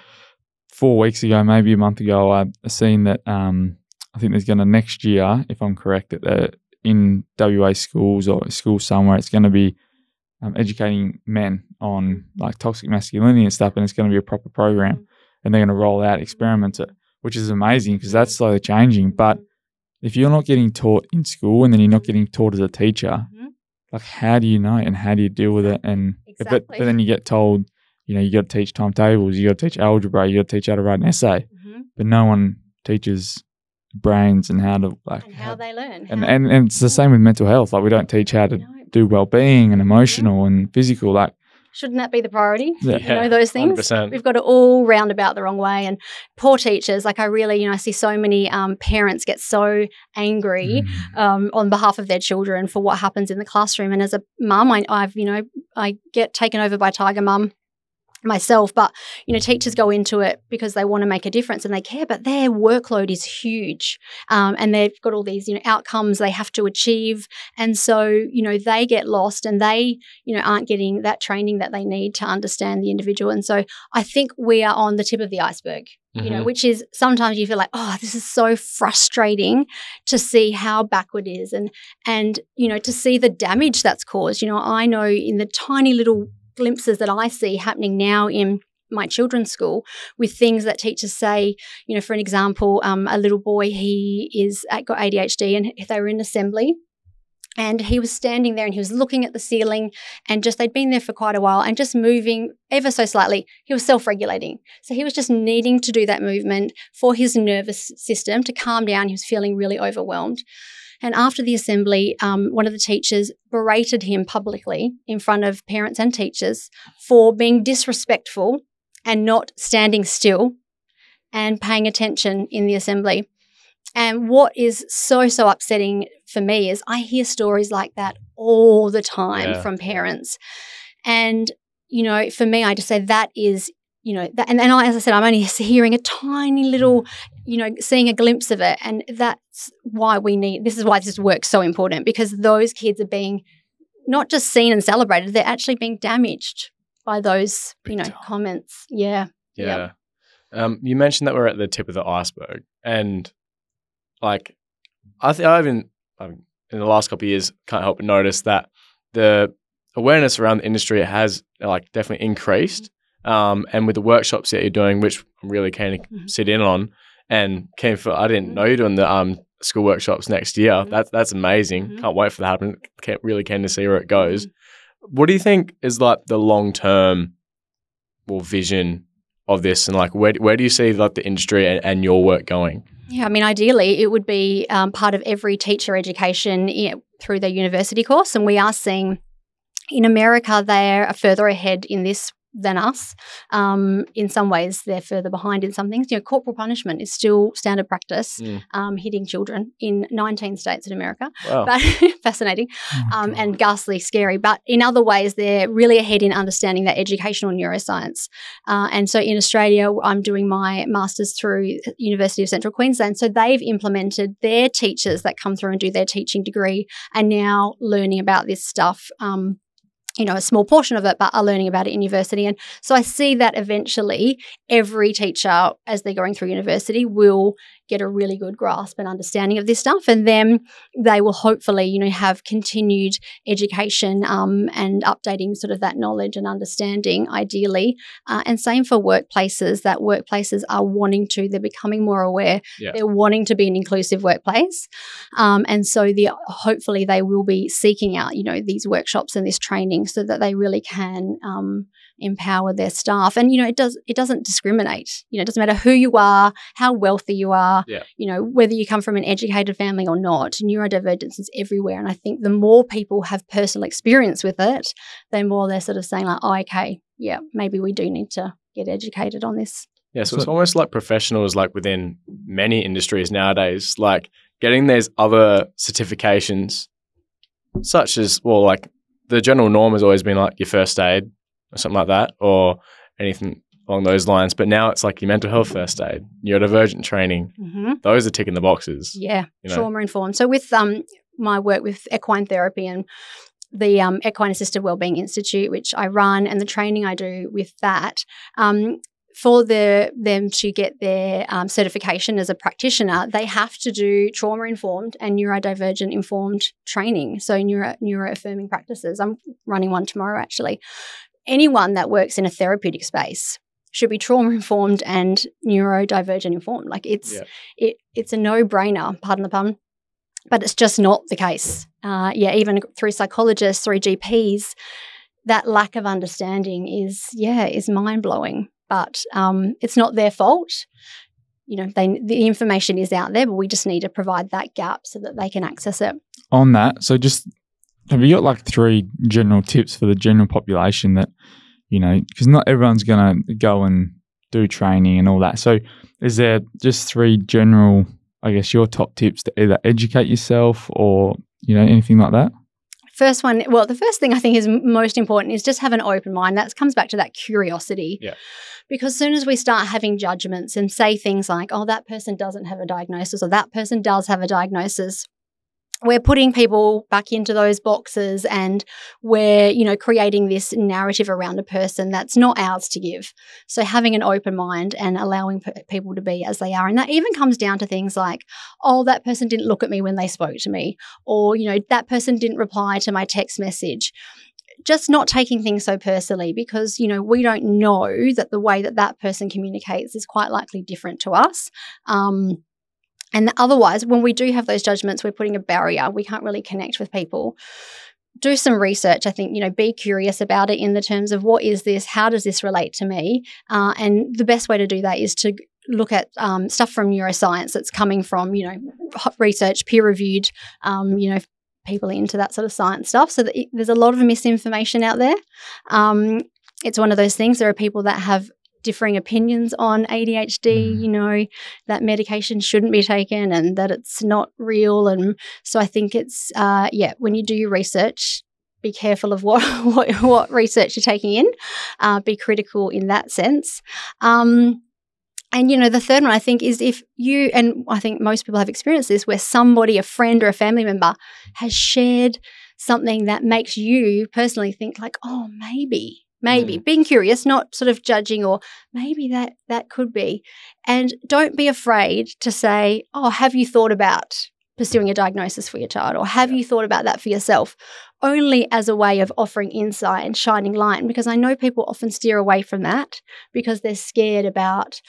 four weeks ago, maybe a month ago. I seen that um I think there's going to next year, if I'm correct, that uh, in WA schools or schools somewhere, it's going to be um, educating men on like toxic masculinity and stuff, and it's going to be a proper program, and they're going to roll out, experiment it, which is amazing because that's slowly changing. But if you're not getting taught in school and then you're not getting taught as a teacher. Like how do you know and how do you deal with it and but, Exactly. but then you get told you know you got to teach timetables you got to teach algebra you got to teach how to write an essay Mhm. but no one teaches brains and how to like and how they learn and, how- and and it's the same with mental health like we don't teach how to No. do well-being and emotional and physical like shouldn't that be the priority? Yeah. you know those things? 100%. we've got it all round about the wrong way. And poor teachers like i really you know i see so many um, parents get so angry mm, um, on behalf of their children for what happens in the classroom. And as a mum I, i've you know i get taken over by tiger mum myself but you know teachers go into it because they want to make a difference and they care but their workload is huge um, and they've got all these you know outcomes they have to achieve and so you know they get lost and they you know aren't getting that training that they need to understand the individual and so i think we are on the tip of the iceberg you know Mhm. which is sometimes you feel like oh this is so frustrating to see how backward it is and and you know to see the damage that's caused you know i know in the tiny little glimpses that i see happening now in my children's school with things that teachers say you know for an example um, a little boy he is uh, got adhd and they were in assembly And he was standing there and he was looking at the ceiling and just they'd been there for quite a while and just moving ever so slightly. He was self regulating. So he was just needing to do that movement for his nervous system to calm down. He was feeling really overwhelmed. And after the assembly, um, one of the teachers berated him publicly in front of parents and teachers for being disrespectful and not standing still and paying attention in the assembly. And what is so, so upsetting for me is I hear stories like that all the time Yeah. from parents. And, you know, for me, I just say that is, you know, that, and, and I, as I said, I'm only hearing a tiny little, you know, seeing a glimpse of it. And that's why we need, this is why this work's so important because those kids are being not just seen and celebrated, they're actually being damaged by those, you know, time. comments. Yeah. Yeah. Um, you mentioned that we're at the tip of the iceberg, and like, I think I even um, in the last couple of years can't help but notice that the awareness around the industry has like definitely increased. Um, and with the workshops that you're doing, which I'm really keen to Mhm. sit in on, and keen for I didn't know you're doing the um school workshops next year. Mhm. That's that's amazing. Mhm. Can't wait for that to happen. Can't, really keen to see where it goes. Mm-hmm. What do you think is like the long term or vision of this, and like where where do you see like the industry and, and your work going? Yeah, I mean, ideally, it would be um, part of every teacher education i- through their university course. And we are seeing in America, they're further ahead in this than us. Um, in some ways, they're further behind in some things. You know, corporal punishment is still standard practice, Mm. um, hitting children in 19 states in America. Wow. But fascinating Oh um, and ghastly scary. But in other ways, they're really ahead in understanding that educational neuroscience. Uh, and so in Australia, I'm doing my master's through University of Central Queensland. So they've implemented their teachers that come through and do their teaching degree and now learning about this stuff. Um, you know, a small portion of it, but are learning about it in university. And so I see that eventually every teacher, as they're going through university, will get a really good grasp and understanding of this stuff. And then they will hopefully, you know, have continued education um, and updating sort of that knowledge and understanding, ideally. Uh, and same for workplaces, that workplaces are wanting to, they're becoming more aware. Yeah. They're wanting to be an inclusive workplace. Um, and so the hopefully they will be seeking out, you know, these workshops and this training so that they really can um, empower their staff. And, you know, it does it doesn't discriminate. You know, it doesn't matter who you are, how wealthy you are, Yeah. you know, whether you come from an educated family or not. Neurodivergence is everywhere. And I think the more people have personal experience with it, the more they're sort of saying, like, oh, okay, yeah, maybe we do need to get educated on this. Yeah, so it's almost like professionals, like within many industries nowadays, like getting these other certifications, such as well, like the general norm has always been like your first aid or something like that, or anything along those lines. But now it's like your mental health first aid, neurodivergent training. Mm-hmm. Those are ticking the boxes. Yeah, You know? trauma informed. So with um my work with equine therapy and the um, Equine Assisted Wellbeing Institute, which I run, and the training I do with that, um, for the them to get their um, certification as a practitioner, they have to do trauma informed and neurodivergent informed training. So neuro neuro affirming practices. I'm running one tomorrow actually. Anyone that works in a therapeutic space should be trauma informed and neurodivergent informed. Like it's Yeah. it it's a no brainer. Pardon the pun. But it's just not the case. Uh, yeah, even through psychologists, through GPs, that lack of understanding is yeah is mind blowing. But um, it's not their fault. You know, they the information is out there, but we just need to provide that gap so that they can access it. on that, so just have you got like three general tips for the general population that you know because not everyone's gonna go and do training and all that. So is there just three general, I guess, your top tips to either educate yourself or you know anything like that? First one, well, the first thing I think is most important is just have an open mind. That comes back to that curiosity. Yeah. Because as soon as we start having judgments and say things like, oh, that person doesn't have a diagnosis or that person does have a diagnosis, we're putting people back into those boxes and we're, you know, creating this narrative around a person that's not ours to give. So having an open mind and allowing p- people to be as they are. And that even comes down to things like, oh, that person didn't look at me when they spoke to me or you know that person didn't reply to my text message just not taking things so personally because you know we don't know that the way that that person communicates is quite likely different to us um, And otherwise, when we do have those judgments, we're putting a barrier. We can't really connect with people. Do some research. I think, you know, be curious about it in the terms of what is this? How does this relate to me? Uh, and the best way to do that is to look at um, stuff from neuroscience that's coming from, you know, research, peer reviewed, um, you know, people into that sort of science stuff. So it, there's a lot of misinformation out there. Um, it's one of those things. There are people that have differing opinions on ADHD, Mm. you know, that medication shouldn't be taken and that it's not real. And so I think it's, uh, yeah, when you do your research, be careful of what, what, what research you're taking in, uh, be critical in that sense. Um, and you know, the third one I think is if you and I think most people have experienced this where somebody, a friend or a family member, has shared something that makes you personally think like, oh, maybe, maybe being curious, not sort of judging or maybe that that could be. And don't be afraid to say, oh, have you thought about pursuing a diagnosis for your child or have Yeah. you thought about that for yourself? Only as a way of offering insight and shining light because I know people often steer away from that because they're scared about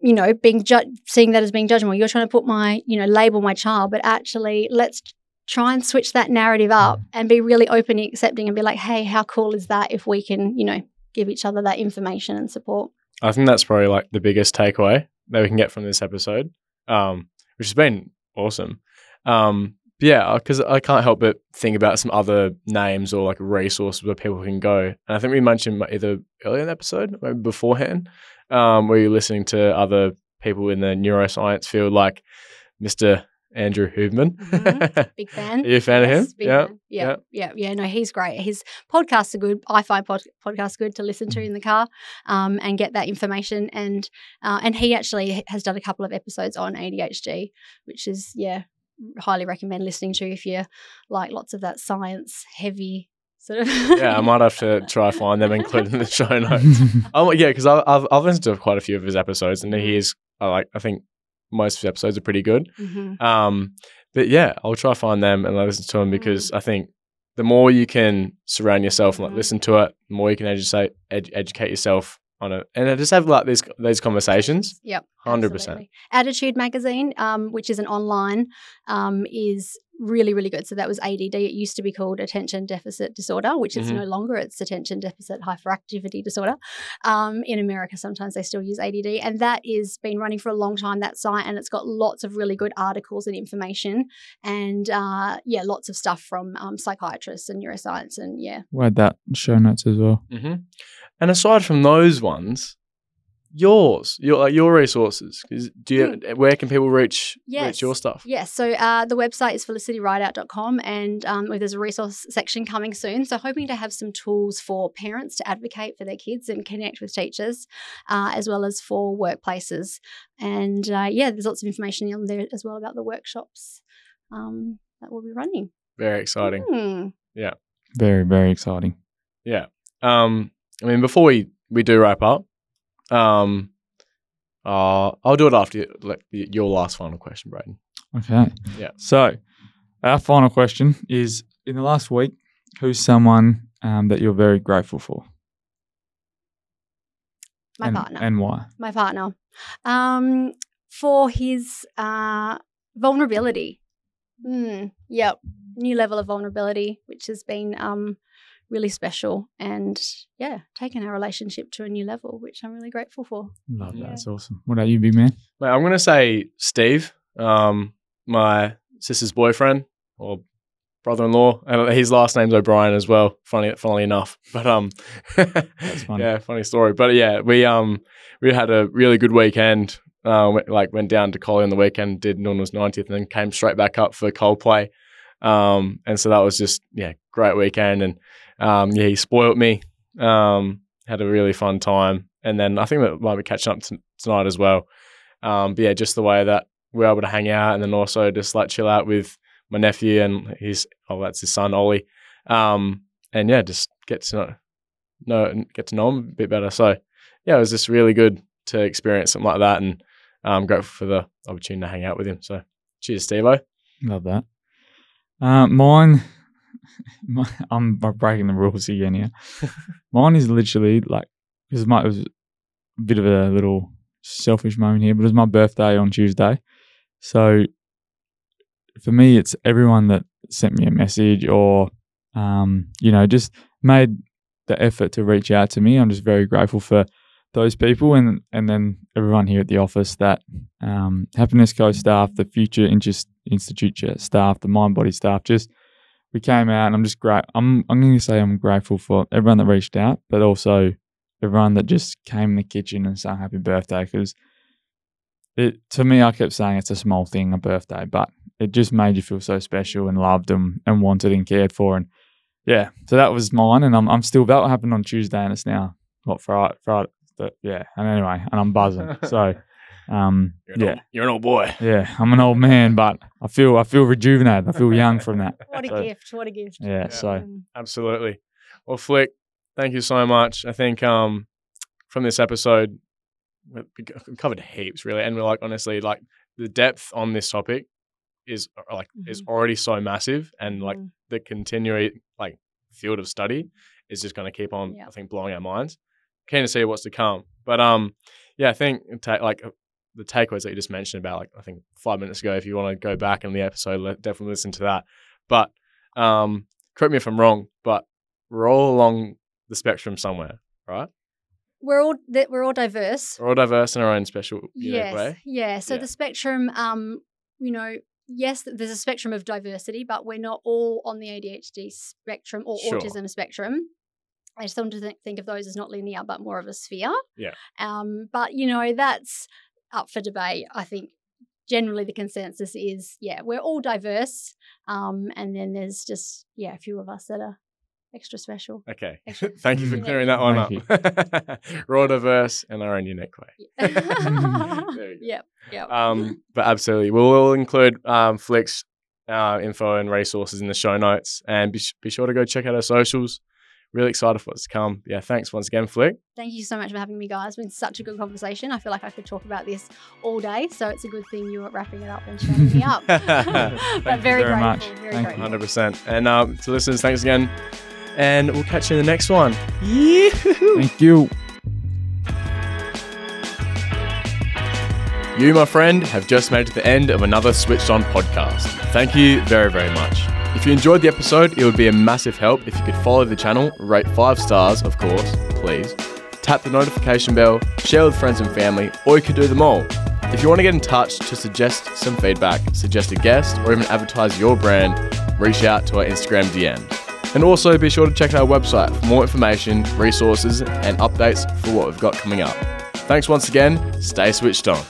you know, being ju- seeing that as being judgmental. You're trying to put my, you know, label my child, but actually, let's try and switch that narrative up and be really open and accepting and be like, hey, how cool is that if we can, you know, give each other that information and support. I think that's probably like the biggest takeaway that we can get from this episode, um, which has been awesome. Um, yeah, because I can't help but think about some other names or like resources where people can go. And I think we mentioned either earlier in the episode, maybe beforehand, um, where you're listening to other people in the neuroscience field, like Mr. Andrew Huberman. Mhm. Big fan. Are you a fan of him? Yes, Yeah, fan. yeah, yeah, yeah. No, he's great. His podcasts are good. I find pod- podcasts good to listen to in the car um, and get that information. And uh, and he actually has done a couple of episodes on ADHD, which is yeah, highly recommend listening to if you like lots of that science heavy sort of. yeah, I might have to try find them included in the show notes. Oh yeah, because I've I've listened to quite a few of his episodes, and he is I like I think most episodes are pretty good. Mhm. Um, but yeah, I'll try to find them and listen to them because I think the more you can surround yourself and like Mhm. listen to it, the more you can educate ed- educate yourself on it, and just have like these these conversations. Yep. Hundred percent. ADDitude magazine, um, which is an online, um, is really, really good. So that was ADD. It used to be called attention deficit disorder, which is Mhm. no longer. It's attention deficit hyperactivity disorder. Um, in America, sometimes they still use ADD, and that is been running for a long time. That site, and it's got lots of really good articles and information, and uh, yeah, lots of stuff from um, psychiatrists and neuroscience, and yeah, We'll add that show notes as well. hmm And aside from those ones, yours, your like your resources. 'Cause Do you? Where can people reach reach Yes. your stuff? Yes, so uh, the website is felicityrideout.com and um, there's a resource section coming soon. So, hoping to have some tools for parents to advocate for their kids and connect with teachers, uh, as well as for workplaces. And uh, yeah, there's lots of information on there as well about the workshops um, that we'll be running. Very exciting. Yeah, Very, very exciting. Yeah. Um, I mean, before we we do wrap up, um, uh, I'll do it after you- like your last final question, Brayden. Okay. Yeah. So, our final question is: In the last week, who's someone um, that you're very grateful for? My and, partner. And why? my partner, um, for his uh, vulnerability. Mm, yep, new level of vulnerability, which has been um, really special, and yeah, taken our relationship to a new level, which I'm really grateful for. Love that. Yeah. That's awesome. What about you, big man? Mate, I'm gonna say Steve, um, my sister's boyfriend or brother-in-law, and his last name's O'Brien as well. Funny, funnily enough, but um, funny. yeah, funny story. But yeah, we um we had a really good weekend. Uh, went, like went down to Collie on the weekend, did Norman's 90th, and then came straight back up for Coldplay. Um, and so that was just yeah, great weekend, and um, yeah, he spoilt me. Um, had a really fun time, and then I think that might be catching up t- tonight as well. Um, but yeah, just the way that we were able to hang out, and then also just like chill out with my nephew and his oh that's his son Ollie. Um, and yeah, just get to know, know get to know him a bit better. So yeah, it was just really good to experience something like that, and I'm grateful for the opportunity to hang out with him. So cheers, Stevo. Love that. Uh, mine, my, I'm breaking the rules again here. mine is literally like, because my, it was a bit of a little selfish moment here, but it was my birthday on Tuesday. So for me, it's everyone that sent me a message or, um, you know, just made the effort to reach out to me. I'm just very grateful for those people and and then everyone here at the office that um, happiness co staff the future interest institute staff the mind body staff just we came out and i'm just great i'm i'm going to say i'm grateful for everyone that reached out but also everyone that just came in the kitchen and sang happy birthday because it to me i kept saying it's a small thing a birthday but it just made you feel so special and loved and, and wanted and cared for and yeah so that was mine and i'm, I'm still that happened on tuesday and it's now what friday friday but yeah, and anyway, and I'm buzzing. so, um, You're an yeah, old, you're an old boy. yeah, I'm an old man, but I feel I feel rejuvenated. I feel young from that. What a So, gift! What a gift! Yeah, Yeah. so Mm. Absolutely. Well, Flic, thank you so much. I think um, from this episode, we we covered heaps really, and we're like honestly, like the depth on this topic is uh, like is already so massive, and like Mm. the continuing like field of study is just going to keep on. Yeah. I think blowing our minds. Keen to see what's to come, but um, yeah, I think ta- like the takeaways that you just mentioned about like I think five minutes ago. If you want to go back in the episode, definitely listen to that. But um, correct me if I'm wrong, but we're all along the spectrum somewhere, right? We're all that we're all diverse. We're all diverse in our own special yes. way. Yeah. So Yeah. the spectrum, um, you know, yes, there's a spectrum of diversity, but we're not all on the ADHD spectrum or Sure. autism spectrum. I just want to think of those as not linear, but more of a sphere. Yeah. Um, but you know, that's up for debate. I think generally the consensus is, yeah, we're all diverse. Um, and then there's just, yeah, a few of us that are extra special. Okay. Extra Thank you for unique. clearing that one Thank up. we're all diverse in our own unique way. There you yep. Yep. Um, but absolutely, we'll, we'll include um, Flic's uh, info and resources in the show notes, and be, be sure to go check out our socials. Really excited for what's to come. Yeah, thanks once again, Flic. Thank you so much for having me, guys. It's been such a good conversation. I feel like I could talk about this all day, so it's a good thing you were wrapping it up and shutting me up. Thank but you very, very grateful. much. Very Thank you. grateful. Hundred percent. And um, to listeners, thanks again, and we'll catch you in the next one. Yeah. thank you. You, my friend, have just made it to the end of another Switched On podcast. Thank you very, very much. If you enjoyed the episode, it would be a massive help if you could follow the channel, rate five stars, of course, please. Tap the notification bell, share with friends and family, or you could do them all. If you want to get in touch to suggest some feedback, suggest a guest, or even advertise your brand, reach out to our Instagram DM. And also be sure to check out our website for more information, resources, and updates for what we've got coming up. Thanks once again. Stay switched on.